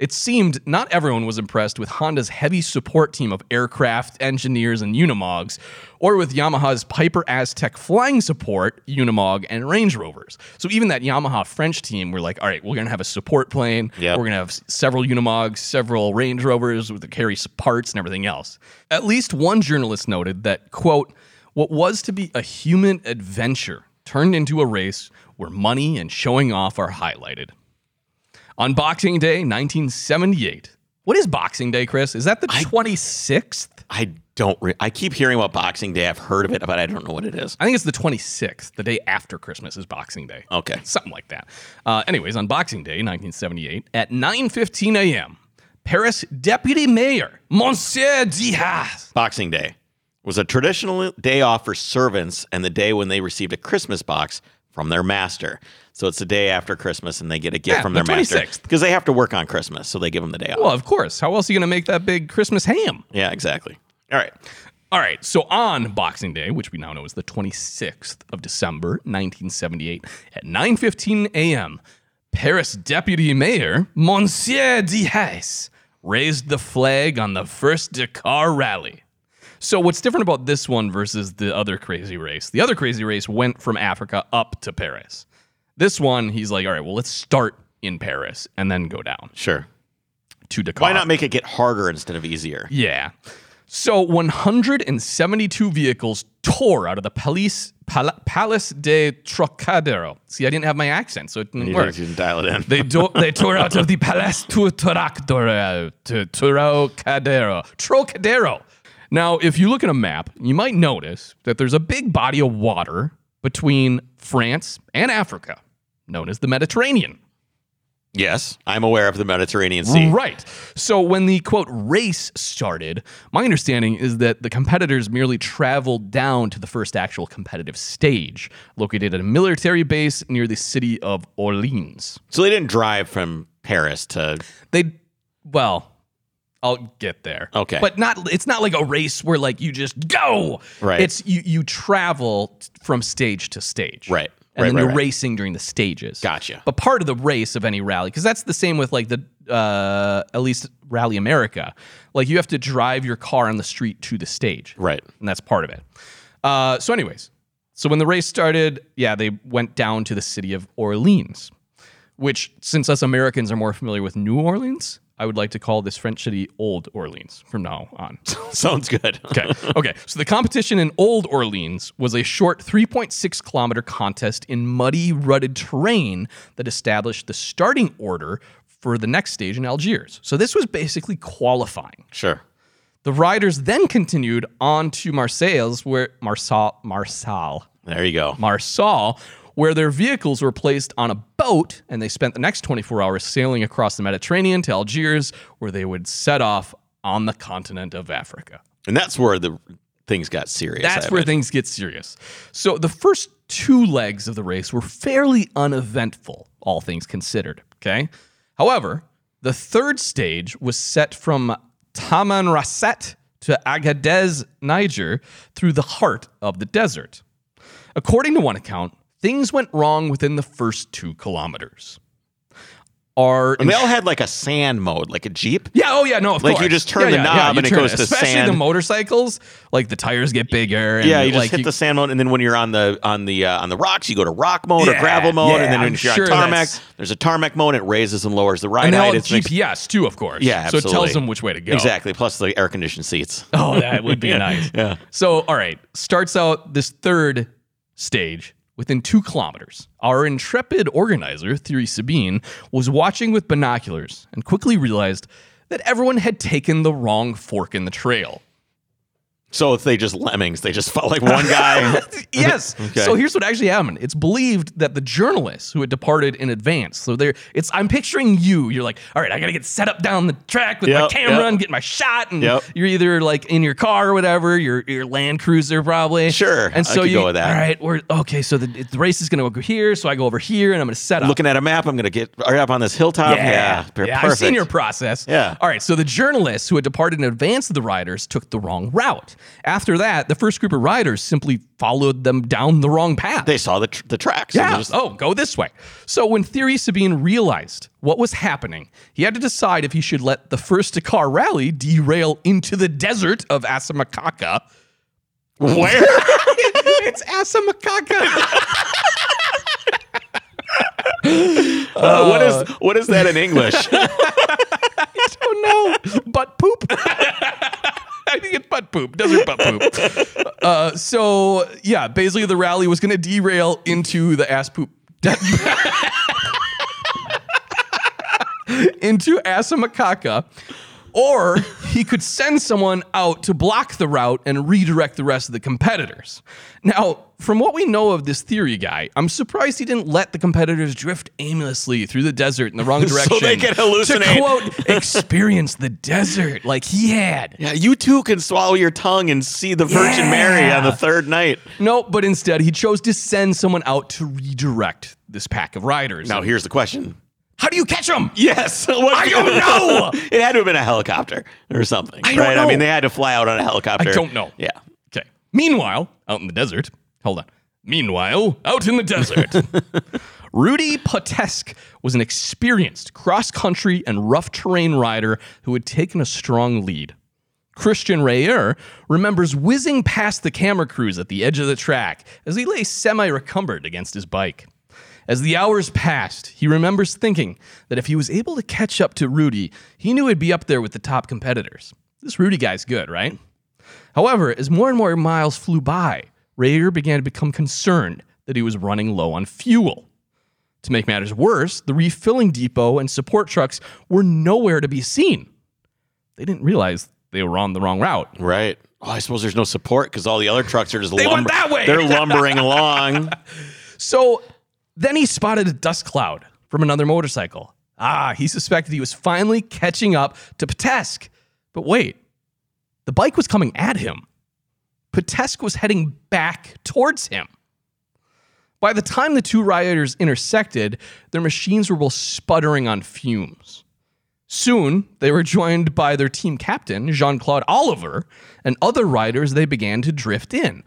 It seemed not everyone was impressed with Honda's heavy support team of aircraft, engineers, and Unimogs, or with Yamaha's Piper Aztec flying support, Unimog, and Range Rovers. So even that Yamaha French team were like, all right, we're going to have a support plane. Yep. We're going to have several Unimogs, several Range Rovers with the carry parts and everything else. At least one journalist noted that, quote, what was to be a human adventure turned into a race where money and showing off are highlighted. On Boxing Day, 1978. What is Boxing Day, Chris? Is that the 26th? I don't. Re- I keep hearing about Boxing Day. I've heard of it, but I don't know what it is. I think it's the 26th. The day after Christmas is Boxing Day. Okay. Something like that. Uh, anyways, on Boxing Day, 1978, at 9.15 a.m., Paris Deputy Mayor, Monsieur Diaz. Boxing Day was a traditional day off for servants and the day when they received a Christmas box from their master. So it's the day after Christmas and they get a gift Yeah, from the their master because they have to work on Christmas, so they give them the day off. Well, of course. How else are you going to make that big Christmas ham? yeah, exactly. All right. All right, so on Boxing Day, which we now know is the 26th of December, 1978, at 9:15 a.m., Paris Deputy Mayor Monsieur Diaz raised the flag on the first Dakar rally. So what's different about this one versus the other crazy race? The other crazy race went from Africa up to Paris. This one, he's like, all right, well, let's start in Paris and then go down Sure. to Dakar. Why not make it get harder instead of easier? Yeah. So 172 vehicles tore out of the Police Pal- Palace de Trocadero. See, I didn't have my accent, so it didn't You work. didn't dial it in. They do- they tore out of the Palace to Trocadero to Trocadero. Trocadero. Now, if you look at a map, you might notice that there's a big body of water between France and Africa, known as the Mediterranean. yes, I'm aware of the Mediterranean Sea. Right. So when the quote race started, my understanding is that the competitors merely traveled down to the first actual competitive stage, located at a military base near the city of Orleans. So they didn't drive from Paris to. They, well, I'll get there. Okay. But not. It's not like a race where like you just go. Right. It's you. You travel from stage to stage. Right. And Right, then right, you're right. racing during the stages. Gotcha. But part of the race of any rally, because that's the same with like the uh, at least Rally America. Like you have to drive your car on the street to the stage. Right. And that's part of it. Uh, so, anyways, so when the race started, yeah, they went down to the city of Orleans, which, since us Americans are more familiar with New Orleans, I would like to call this French city Old Orleans from now on. Sounds good. Okay. Okay. So the competition in Old Orleans was a short 3.6 kilometer contest in muddy, rutted terrain that established the starting order for the next stage in Algiers. So this was basically qualifying. Sure. The riders then continued on to Marseilles, where Marsal, Marsal, There you go. Marsal, where their vehicles were placed on a boat, and they spent the next 24 hours sailing across the Mediterranean to Algiers, where they would set off on the continent of Africa. And that's where the things got serious. That's I where imagine. things get serious. So the first two legs of the race were fairly uneventful, all things considered. Okay. However, the third stage was set from Tamanrasset to Agadez, Niger, through the heart of the desert. According to one account, things went wrong within the first two kilometers. Are And they all had like a sand mode, like a Jeep. yeah, oh yeah, no, of Like, course. you just turn Yeah, the yeah, knob yeah, and you it goes to sand. Especially sand. the motorcycles, like the tires get bigger. And Yeah, you just like hit the sand mode, and then when you're on the on the uh, on the rocks, you go to rock mode or gravel mode, and then I'm you're sure on tarmac, there's a tarmac mode. It raises and lowers the ride and height. It's GPS too, of course. Yeah, so it tells them which way to go. exactly. Plus the air conditioned seats. Oh, that would be nice. Yeah. So, all right, starts out this third stage within two kilometers. Our intrepid organizer, Thierry Sabine, was watching with binoculars and quickly realized that everyone had taken the wrong fork in the trail. So if they just lemmings, they just felt like one guy. yes. Okay. So here's what actually happened. It's believed that the journalists who had departed in advance. So they're it's I'm picturing you. You're like, all right, I gotta get set up down the track with my camera yep. and get my shot. And Yep. you're either like in your car or whatever, your your Land Cruiser probably. Sure, And so you go with that. All right, we're okay. So the, the race is gonna go here. So I go over here and I'm gonna set up. Looking at a map, I'm gonna get right up on this hilltop. Yeah, yeah, perfect. I've seen your process. Yeah. All right. So the journalists who had departed in advance of the riders took the wrong route. After that, the first group of riders simply followed them down the wrong path. they saw the tr- the tracks. and yeah. just- oh, go this way. So when Thierry Sabine realized what was happening, he had to decide if he should let the first Dakar rally derail into the desert of Asamakaka. where? it's Asamakaka. Uh, what is what is that in English? I don't know, butt poop. I think it's butt poop, desert butt poop. Uh, so yeah, basically the rally was going to derail into the ass poop. de- into Asamakaka, or he could send someone out to block the route and redirect the rest of the competitors. Now, from what we know of this Thierry guy, I'm surprised he didn't let the competitors drift aimlessly through the desert in the wrong direction. So they can hallucinate. To quote, experience the desert like he had. yeah, you too can swallow your tongue and see the Virgin Yeah. Mary on the third night. No, but instead he chose to send someone out to redirect this pack of riders. Now here's the question. how do you catch them? Yes, what, I don't know. it had to have been a helicopter or something, I right? I mean, they had to fly out on a helicopter. I don't know. Yeah. Okay. Meanwhile, out in the desert, hold on. Meanwhile, out in the desert, Rudy Potesk was an experienced cross country and rough terrain rider who had taken a strong lead. Christian Rayer remembers whizzing past the camera crews at the edge of the track as he lay semi recumbent against his bike. As the hours passed, he remembers thinking that if he was able to catch up to Rudy, he knew he'd be up there with the top competitors. This Rudy guy's good, right? However, as more and more miles flew by, Rayer began to become concerned that he was running low on fuel. To make matters worse, the refilling depot and support trucks were nowhere to be seen. They didn't realize they were on the wrong route. Right. Oh, I suppose there's no support because all the other trucks are just They went that way. They're lumbering along. So then he spotted a dust cloud from another motorcycle. Ah, he suspected he was finally catching up to Patesk. But wait, the bike was coming at him. Patesk was heading back towards him. By the time the two rioters intersected, their machines were both sputtering on fumes. Soon, they were joined by their team captain, Jean Claude Oliver, and other riders they began to drift in.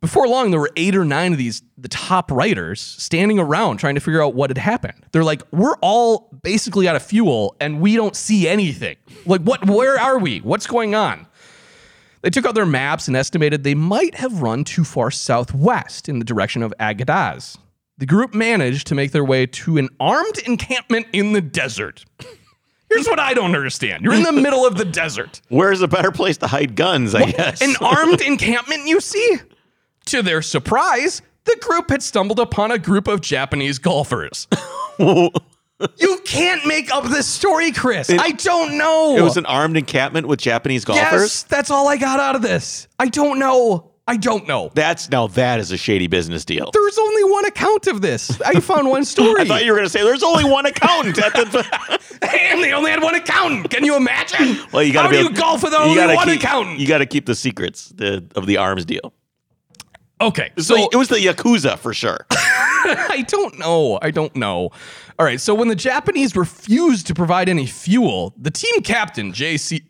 Before long, there were eight or nine of these, the top writers, standing around trying to figure out what had happened. They're like, we're all basically out of fuel and we don't see anything. Like, what, where are we? What's going on? They took out their maps and estimated they might have run too far southwest in the direction of Agadez. The group managed to make their way to an armed encampment in the desert. Here's what I don't understand. You're in the middle of the desert. Where's a better place to hide guns, I guess? An armed encampment, you see? To their surprise, the group had stumbled upon a group of Japanese golfers. you can't make up this story, Chris. I don't know. it was an armed encampment with Japanese golfers. Yes, that's all I got out of this. I don't know. I don't know. That's now that is a shady business deal. There's only one account of this. I found one story. I thought you were going to say there's only one accountant at the. and they only had one accountant. Can you imagine? well, you got to How be do able- you golf with only one keep, accountant? You got to keep the secrets the, of the arms deal. okay, So so it was the yakuza for sure. I don't know. I don't know. All right. So when the Japanese refused to provide any fuel, the team captain, JC.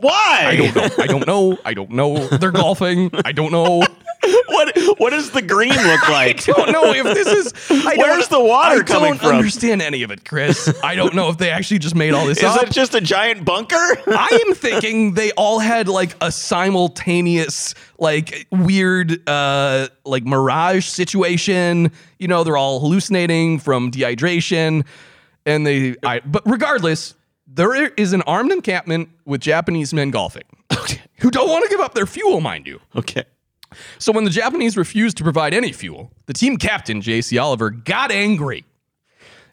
Why? I don't know. I don't know. I don't know. They're golfing. I don't know. what What does the green look like? I don't know if this is. I Where's the water I coming don't from? understand any of it, Chris. I don't know if they actually just made all this Is up. it just a giant bunker? I am thinking they all had like a simultaneous, like weird, uh, like mirage situation. You know, they're all hallucinating from dehydration, and they. I, but regardless, there is an armed encampment with Japanese men golfing okay. who don't want to give up their fuel, mind you. Okay. So when the Japanese refused to provide any fuel, the team captain, J.C. Oliver, got angry.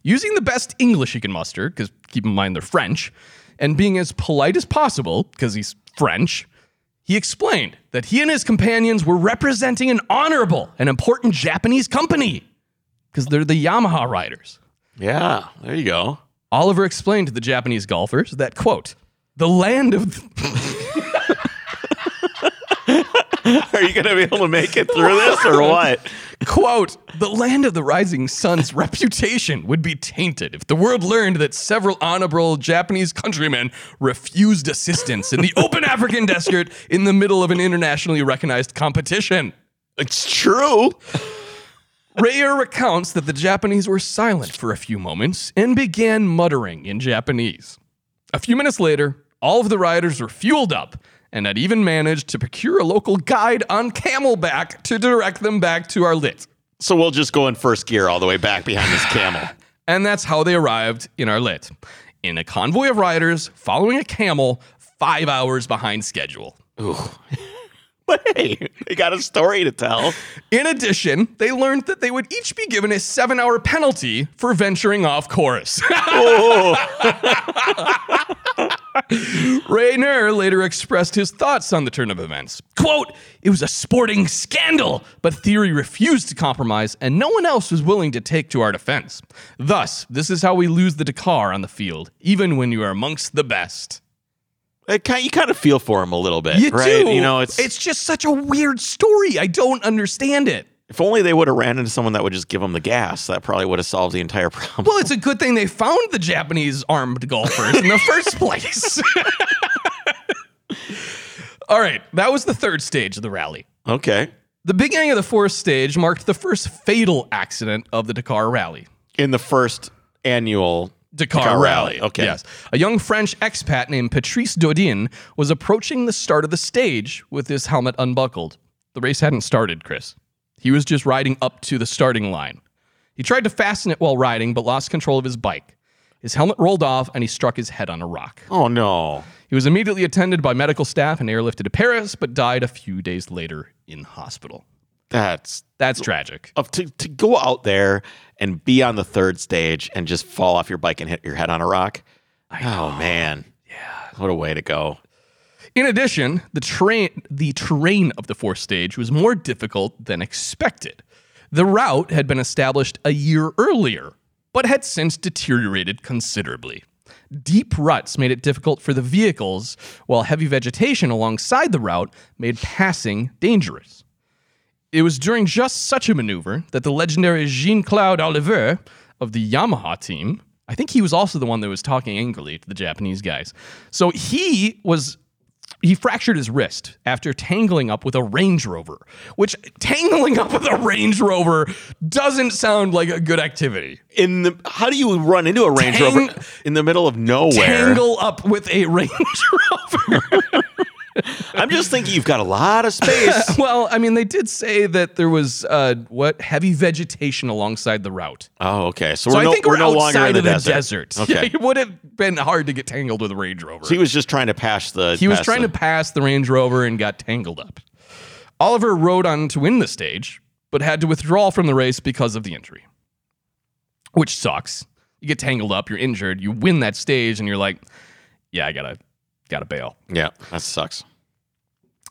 Using the best English he can muster, because keep in mind they're French, and being as polite as possible, because he's French, he explained that he and his companions were representing an honorable and important Japanese company, because they're the Yamaha riders. Yeah. There you go. Oliver explained to the Japanese golfers that, quote, the land of Are you going to be able to make it through this or what? Quote, the land of the rising sun's reputation would be tainted if the world learned that several honorable Japanese countrymen refused assistance in the open African desert in the middle of an internationally recognized competition. It's true. Rayer recounts that the Japanese were silent for a few moments and began muttering in Japanese. A few minutes later, all of the riders were fueled up and had even managed to procure a local guide on camelback to direct them back to Arlit. So we'll just go in first gear all the way back behind this camel. And that's how they arrived in Arlit, in a convoy of riders following a camel five hours behind schedule. But hey, they got a story to tell. In addition, they learned that they would each be given a seven hour penalty for venturing off course. Rayer later expressed his thoughts on the turn of events. Quote, it was a sporting scandal, but Thierry refused to compromise, and no one else was willing to take to our defense. Thus, this is how we lose the Dakar on the field, even when you are amongst the best. It kind, you kind of feel for him a little bit, You right? do. You know, it's, it's just such a weird story. I don't understand it. if only they would have ran into someone that would just give them the gas, that probably would have solved the entire problem. Well, it's a good thing they found the Japanese armed golfers in the first place. All right, that was the third stage of the rally. Okay. The beginning of the fourth stage marked the first fatal accident of the Dakar Rally. In the first annual Dakar, Dakar Rally. Rally, okay. Yes. A young French expat named Patrice Dodin was approaching the start of the stage with his helmet unbuckled. The race hadn't started, Chris. He was just riding up to the starting line. He tried to fasten it while riding, but lost control of his bike. His helmet rolled off and he struck his head on a rock. Oh no. He was immediately attended by medical staff and airlifted to Paris, but died a few days later in hospital. That's That's tragic. of to, to go out there and be on the third stage and just fall off your bike and hit your head on a rock. Oh man. Yeah. What a way to go. In addition, the train the terrain of the fourth stage was more difficult than expected. The route had been established a year earlier, but had since deteriorated considerably. Deep ruts made it difficult for the vehicles, while heavy vegetation alongside the route made passing dangerous. It was during just such a maneuver that the legendary Jean Claude Oliver of the Yamaha team, I think he was also the one that was talking angrily to the Japanese guys. So he was he fractured his wrist after tangling up with a Range Rover, which tangling up with a Range Rover doesn't sound like a good activity. In the how do you run into a Range Tang- Rover in the middle of nowhere? Tangle up with a Range Rover. I'm just thinking you've got a lot of space. well, I mean, they did say that there was uh, what heavy vegetation alongside the route. oh, okay. So, So we're I no, think we're, we're, no longer outside in the, of the desert. desert. Okay. it would have been hard to get tangled with a Range Rover. So he was just trying to pass the. He was trying the- to pass the Range Rover and got tangled up. Oliver rode on to win the stage, but had to withdraw from the race because of the injury, which sucks. You get tangled up, you're injured, you win that stage, and you're like, "Yeah, I gotta, gotta bail." Yeah, that sucks.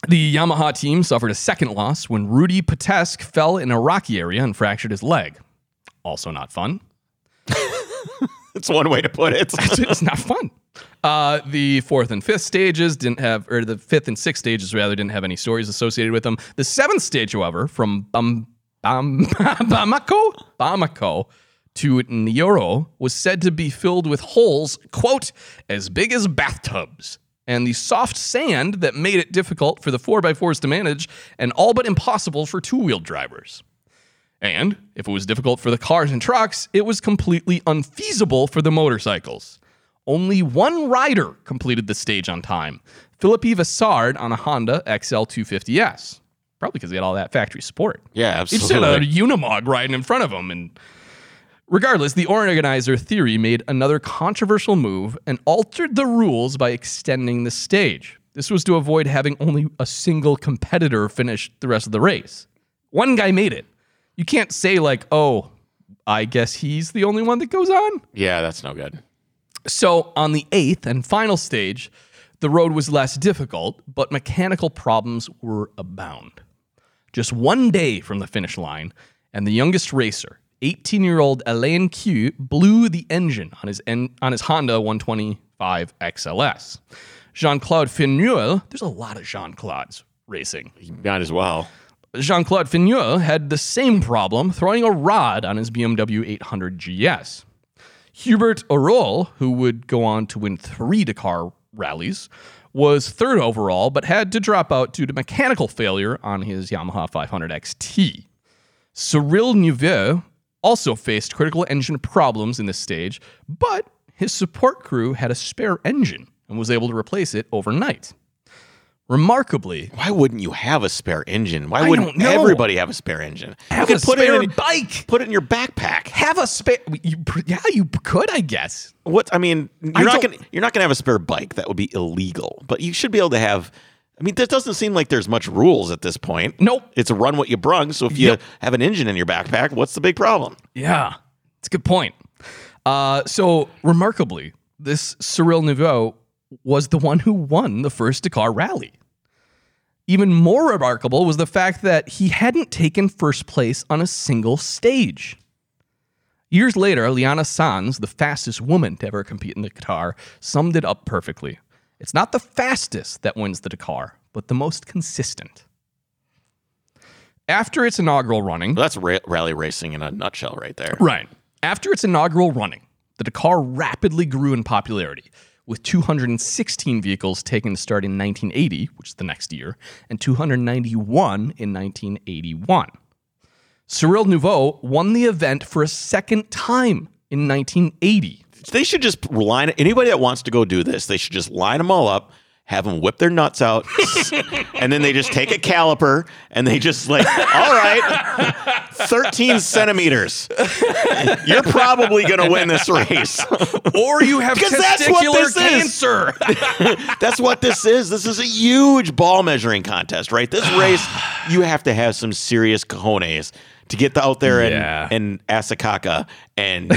The Yamaha team suffered a second loss when Rudy Patesk fell in a rocky area and fractured his leg. Also not fun. it's one way to put it. it's not fun. Uh, the fourth and fifth stages didn't have, or the fifth and sixth stages rather, didn't have any stories associated with them. The seventh stage, however, from Bam, Bam, Bamako, Bamako to Nyoro, was said to be filled with holes, quote, as big as bathtubs. And the soft sand that made it difficult for the 4x4s to manage and all but impossible for two wheel drivers. And if it was difficult for the cars and trucks, it was completely unfeasible for the motorcycles. Only one rider completed the stage on time Philippe Vassard on a Honda XL250S. Probably because he had all that factory support. yeah, absolutely. He just had a. Unimog riding in front of him. And regardless, the organizer Thierry made another controversial move and altered the rules by extending the stage. This was to avoid having only a single competitor finish the rest of the race. One guy made it. You can't say, like, oh, I guess he's the only one that goes on. Yeah, that's no good. So, on the eighth and final stage, the road was less difficult, but mechanical problems were abound. Just one day from the finish line, and the youngest racer, 18 year old Alain Q, blew the engine on his, en- on his Honda 125 XLS. Jean Claude Figneux, there's a lot of Jean Claudes racing. Might as well. Jean Claude Figneux had the same problem throwing a rod on his BMW 800 GS. Hubert Auriol, who would go on to win three Dakar rallies, was third overall, but had to drop out due to mechanical failure on his Yamaha 500 XT. Cyril Neveu also faced critical engine problems in this stage, but his support crew had a spare engine and was able to replace it overnight. Remarkably, Why wouldn't you have a spare engine? Why I wouldn't everybody have a spare engine? have you a could put spare it in, your bike. put it in your backpack. Have a spare. You, yeah, you could, I guess. What I mean, you're I not gonna you're not gonna have a spare bike. That would be illegal. But you should be able to have. I mean, there doesn't seem like there's much rules at this point. Nope. It's a run what you brung. So if you Yep. have an engine in your backpack, what's the big problem? Yeah, it's a good point. Uh, so remarkably, this Cyril Neveu was the one who won the first Dakar rally. Even more remarkable was the fact that he hadn't taken first place on a single stage. Years later, Laia Sanz, the fastest woman to ever compete in the Dakar, summed it up perfectly. It's not the fastest that wins the Dakar, but the most consistent. After its inaugural running, Well, that's ra- rally racing in a nutshell, right there. Right. After its inaugural running, the Dakar rapidly grew in popularity, with 216 vehicles taking the start in 1980, which is the next year, and 291 in 1981. Cyril Neveu won the event for a second time in 1980. They should just line anybody that wants to go do this. They should just line them all up have them whip their nuts out, and then they just take a caliper and they just like, all right, 13 centimeters. You're probably going to win this race. or you have Because that's what testicular this is. cancer. That's what this is. This is a huge ball measuring contest, right? This race, you have to have some serious cojones to get out there and, Yeah. and Asakaka and,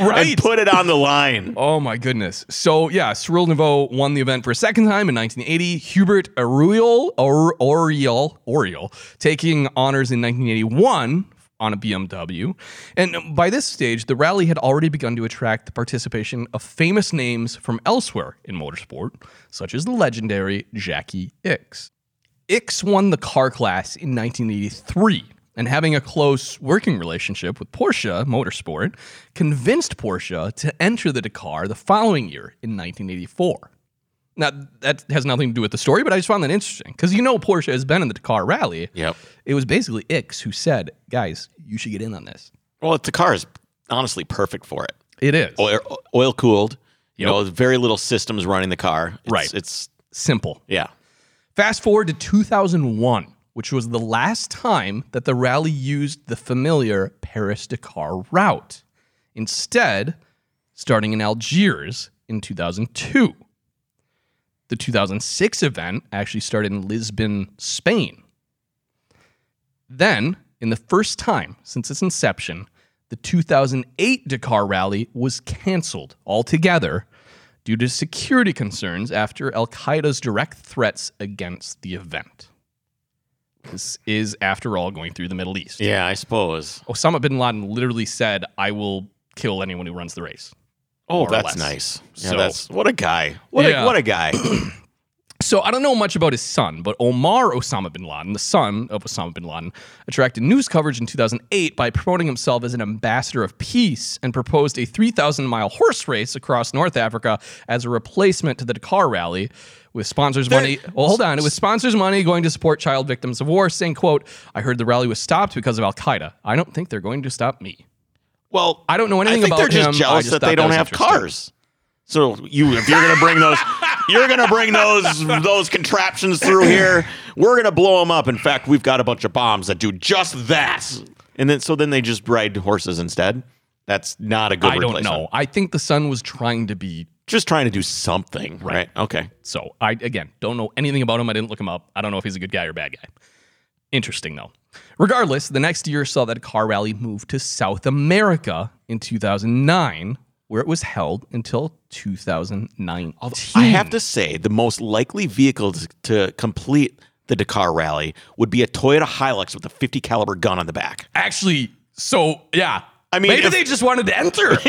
right. and put it on the line. Oh my goodness. So yeah, Cyril Neveu won the event for a second time in 1980. Hubert Ariel or Oriel taking honors in 1981 on a BMW. And by this stage, the rally had already begun to attract the participation of famous names from elsewhere in motorsport, such as the legendary Jacky Ickx. Ickx won the car class in 1983 and having a close working relationship with Porsche Motorsport convinced Porsche to enter the Dakar the following year in 1984. Now, that has nothing to do with the story, but I just found that interesting because you know Porsche has been in the Dakar rally. Yep. It was basically Ickx who said, guys, you should get in on this. Well, the car is honestly perfect for it. It is. Oil, oil cooled. You Yep. know, very little systems running the car. It's, Right. It's Simple. yeah. Fast forward to 2001, which was the last time that the rally used the familiar Paris Dakar route. Instead, starting in Algiers in 2002. The 2006 event actually started in Lisbon, Spain. Then, in the first time since its inception, the 2008 Dakar rally was canceled altogether due to security concerns after Al Qaeda's direct threats against the event. This is, after all, going through the Middle East. Yeah, I suppose. Osama bin Laden literally said, I will kill anyone who runs the race. Oh, that's nice. Yeah, So- that's what a guy. What Yeah. a what a guy. So I don't know much about his son, but Omar Osama bin Laden, the son of Osama bin Laden, attracted news coverage in 2008 by promoting himself as an ambassador of peace and proposed a 3,000 mile horse race across North Africa as a replacement to the Dakar rally. With sponsors' money, well, hold on. It was sponsors' money going to support child victims of war, saying, "quote I heard the rally was stopped because of Al Qaeda. I don't think they're going to stop me." Well, I don't know anything I think about they're just him. Jealous just that they don't have cars. So you, if you're gonna bring those, you're gonna bring those those contraptions through here. We're gonna blow them up. In fact, we've got a bunch of bombs that do just that. And then so then they just ride horses instead. That's not a good. I don't know. I think the son was trying to be Just trying to do something, right? Okay. So I again don't know anything about him. I didn't look him up. I don't know if he's a good guy or bad guy. Interesting though. Regardless, the next year saw that car rally move to South America in 2009, where it was held until 2019. I have to say, the most likely vehicle to, to complete the Dakar rally would be a Toyota Hilux with a 50 caliber gun on the back. actually. So yeah, I mean, maybe if- they just wanted to enter.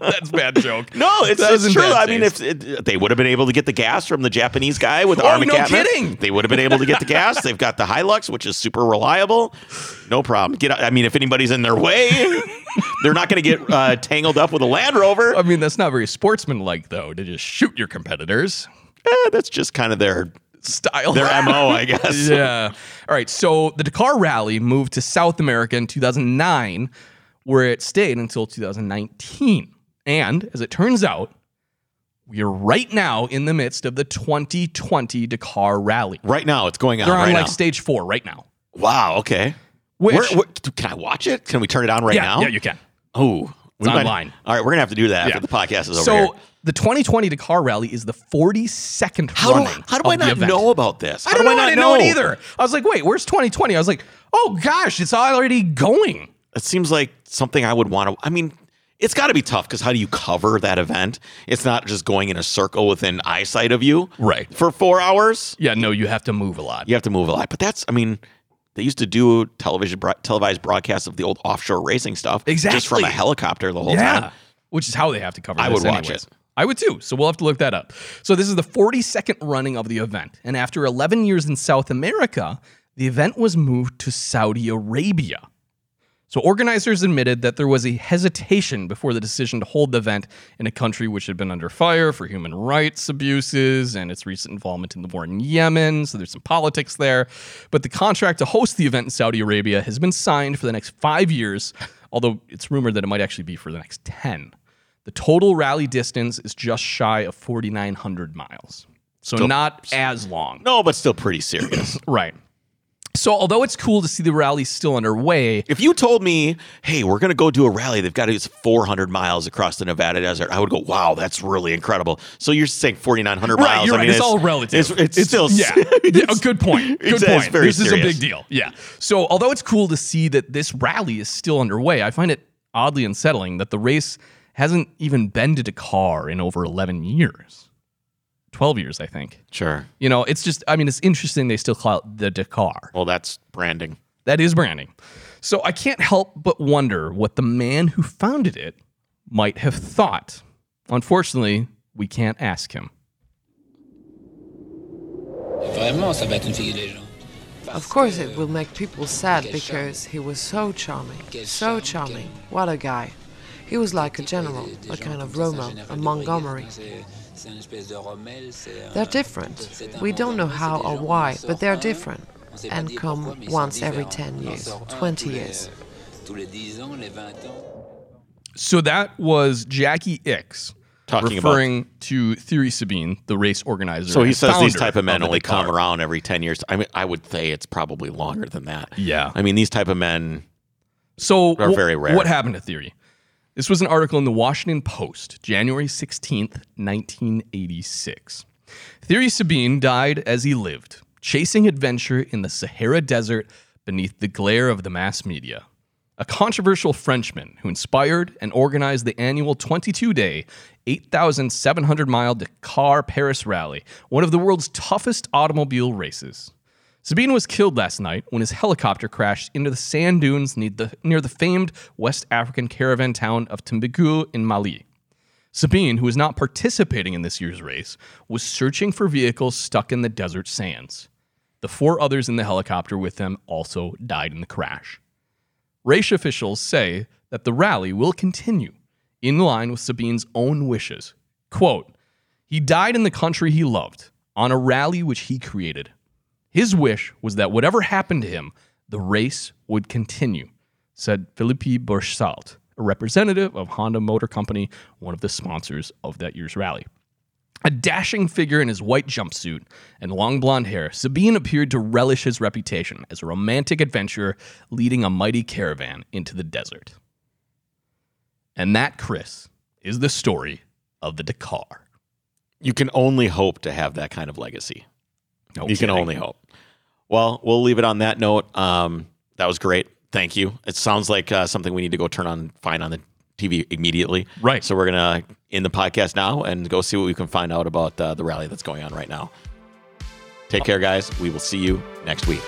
That's a bad joke. No, it's, it's true. I mean, if it, they would have been able to get the gas from the Japanese guy with Oh, Arm no Catman, kidding. They would have been able to get the gas. They've got the Hilux, which is super reliable. No problem. Get. out- I mean, if anybody's in their way, they're not going to get uh, tangled up with a Land Rover. I mean, that's not very sportsmanlike though to just shoot your competitors. Eh, that's just kind of their Style. their mo, I guess. yeah. All right. So the Dakar Rally moved to South America in 2009, where it stayed until 2019. And as it turns out, we are right now in the midst of the 2020 Dakar Rally. Right now, it's going on. They're on right like now. stage four right now. wow. Okay. Which, Where, where- can I watch it? Can we turn it on right yeah, now? yeah, you can. Oh, It's might- online. All right, we're gonna have to do that Yeah. after the podcast is over. So here. The 2020 Dakar Rally is the 42nd how do, running. how do I not event. know about this? How I don't do know. I not I didn't know it either. I was like, wait, where's 2020? I was like, oh gosh, it's already going. it seems like something I would want to. I mean, it's got to be tough because how do you cover that event? It's not just going in a circle within eyesight of you, Right. For four hours, Yeah, no, you have to move a lot. you have to move a lot. But that's, I mean, they used to do television televised broadcasts of the old offshore racing stuff, exactly, just from a helicopter the whole Yeah. time. Which is how they have to cover I would watch anyways. it. I would too. So we'll have to look that up. So this is the 42nd running of the event. And after 11 years in South America, the event was moved to Saudi Arabia. So organizers admitted that there was a hesitation before the decision to hold the event in a country which had been under fire for human rights abuses and its recent involvement in the war in Yemen. So there's some politics there. But the contract to host the event in Saudi Arabia has been signed for the next five years, although it's rumored that it might actually be for the next 10. The total rally distance is just shy of 4,900 miles. So not as long. No, but still pretty serious. Right. So although it's cool to see the rally still underway, if you told me, hey, we're going to go do a rally, they've got to do 400 miles across the Nevada desert, I would go, wow, that's really incredible. So you're saying 4,900 right, miles. you're I right. mean, It's, all relative. It's, it's, still, yeah. a good point. Good It's- point. it's this is a big deal. Yeah. So although it's cool to see that this rally is still underway, I find it oddly unsettling that the race hasn't even been to Dakar in over 11 years. 12 years, I think. Sure. You know, it's just, I mean, it's interesting they still call it the Dakar. Well, that's branding. That is branding. So I can't help but wonder what the man who founded it might have thought. Unfortunately, we can't ask him. Vraiment, ça va être une figure de légende. Of course, it will make people sad because he was so charming. So charming. What a guy. He was like a general, a kind of Rommel, a Montgomery. They're different. We don't know how or why, but they're different. And come once every 10 years, 20 years. Tous les 10 ans, les 20 ans. So that was Jacky Ickx Talking about- referring to Thierry Sabine, the race organizer. So he says these type of men the only come around every 10 years. I mean, I would say it's probably longer than that. Yeah. I mean, these type of men, So are wh- very rare. What happened to Thierry? This was an article in the Washington Post, January 16th, 1986. Thierry Sabine died as he lived, chasing adventure in the Sahara Desert beneath the glare of the mass media. A controversial Frenchman who inspired and organized the annual 22 day, 8,700 mile Dakar Paris Rally, one of the world's toughest automobile races. Sabine was killed last night when his helicopter crashed into the sand dunes near the, near the famed West African caravan town of Timbuktu in Mali. Sabine, who was not participating in this year's race, was searching for vehicles stuck in the desert sands. The four others in the helicopter with him also died in the crash. Race officials say that the rally will continue in line with Sabine's own wishes. Quote, he died in the country he loved, on a rally which he created. His wish was that whatever happened to him, the race would continue, said Philippe Borchsalt, a representative of Honda Motor Company, one of the sponsors of that year's rally. A dashing figure in his white jumpsuit and long blonde hair, Sabine appeared to relish his reputation as a romantic adventurer leading a mighty caravan into the desert. And that, Chris, is the story of the Dakar. you can only hope to have that kind of legacy. No you can only hope. Well, we'll leave it on that note. Um, that was great. Thank you. It sounds like uh, something we need to go turn on, find on the TV immediately. Right. So we're gonna end the podcast now and go see what we can find out about uh, the rally that's going on right now. Take care, guys. We will see you next week.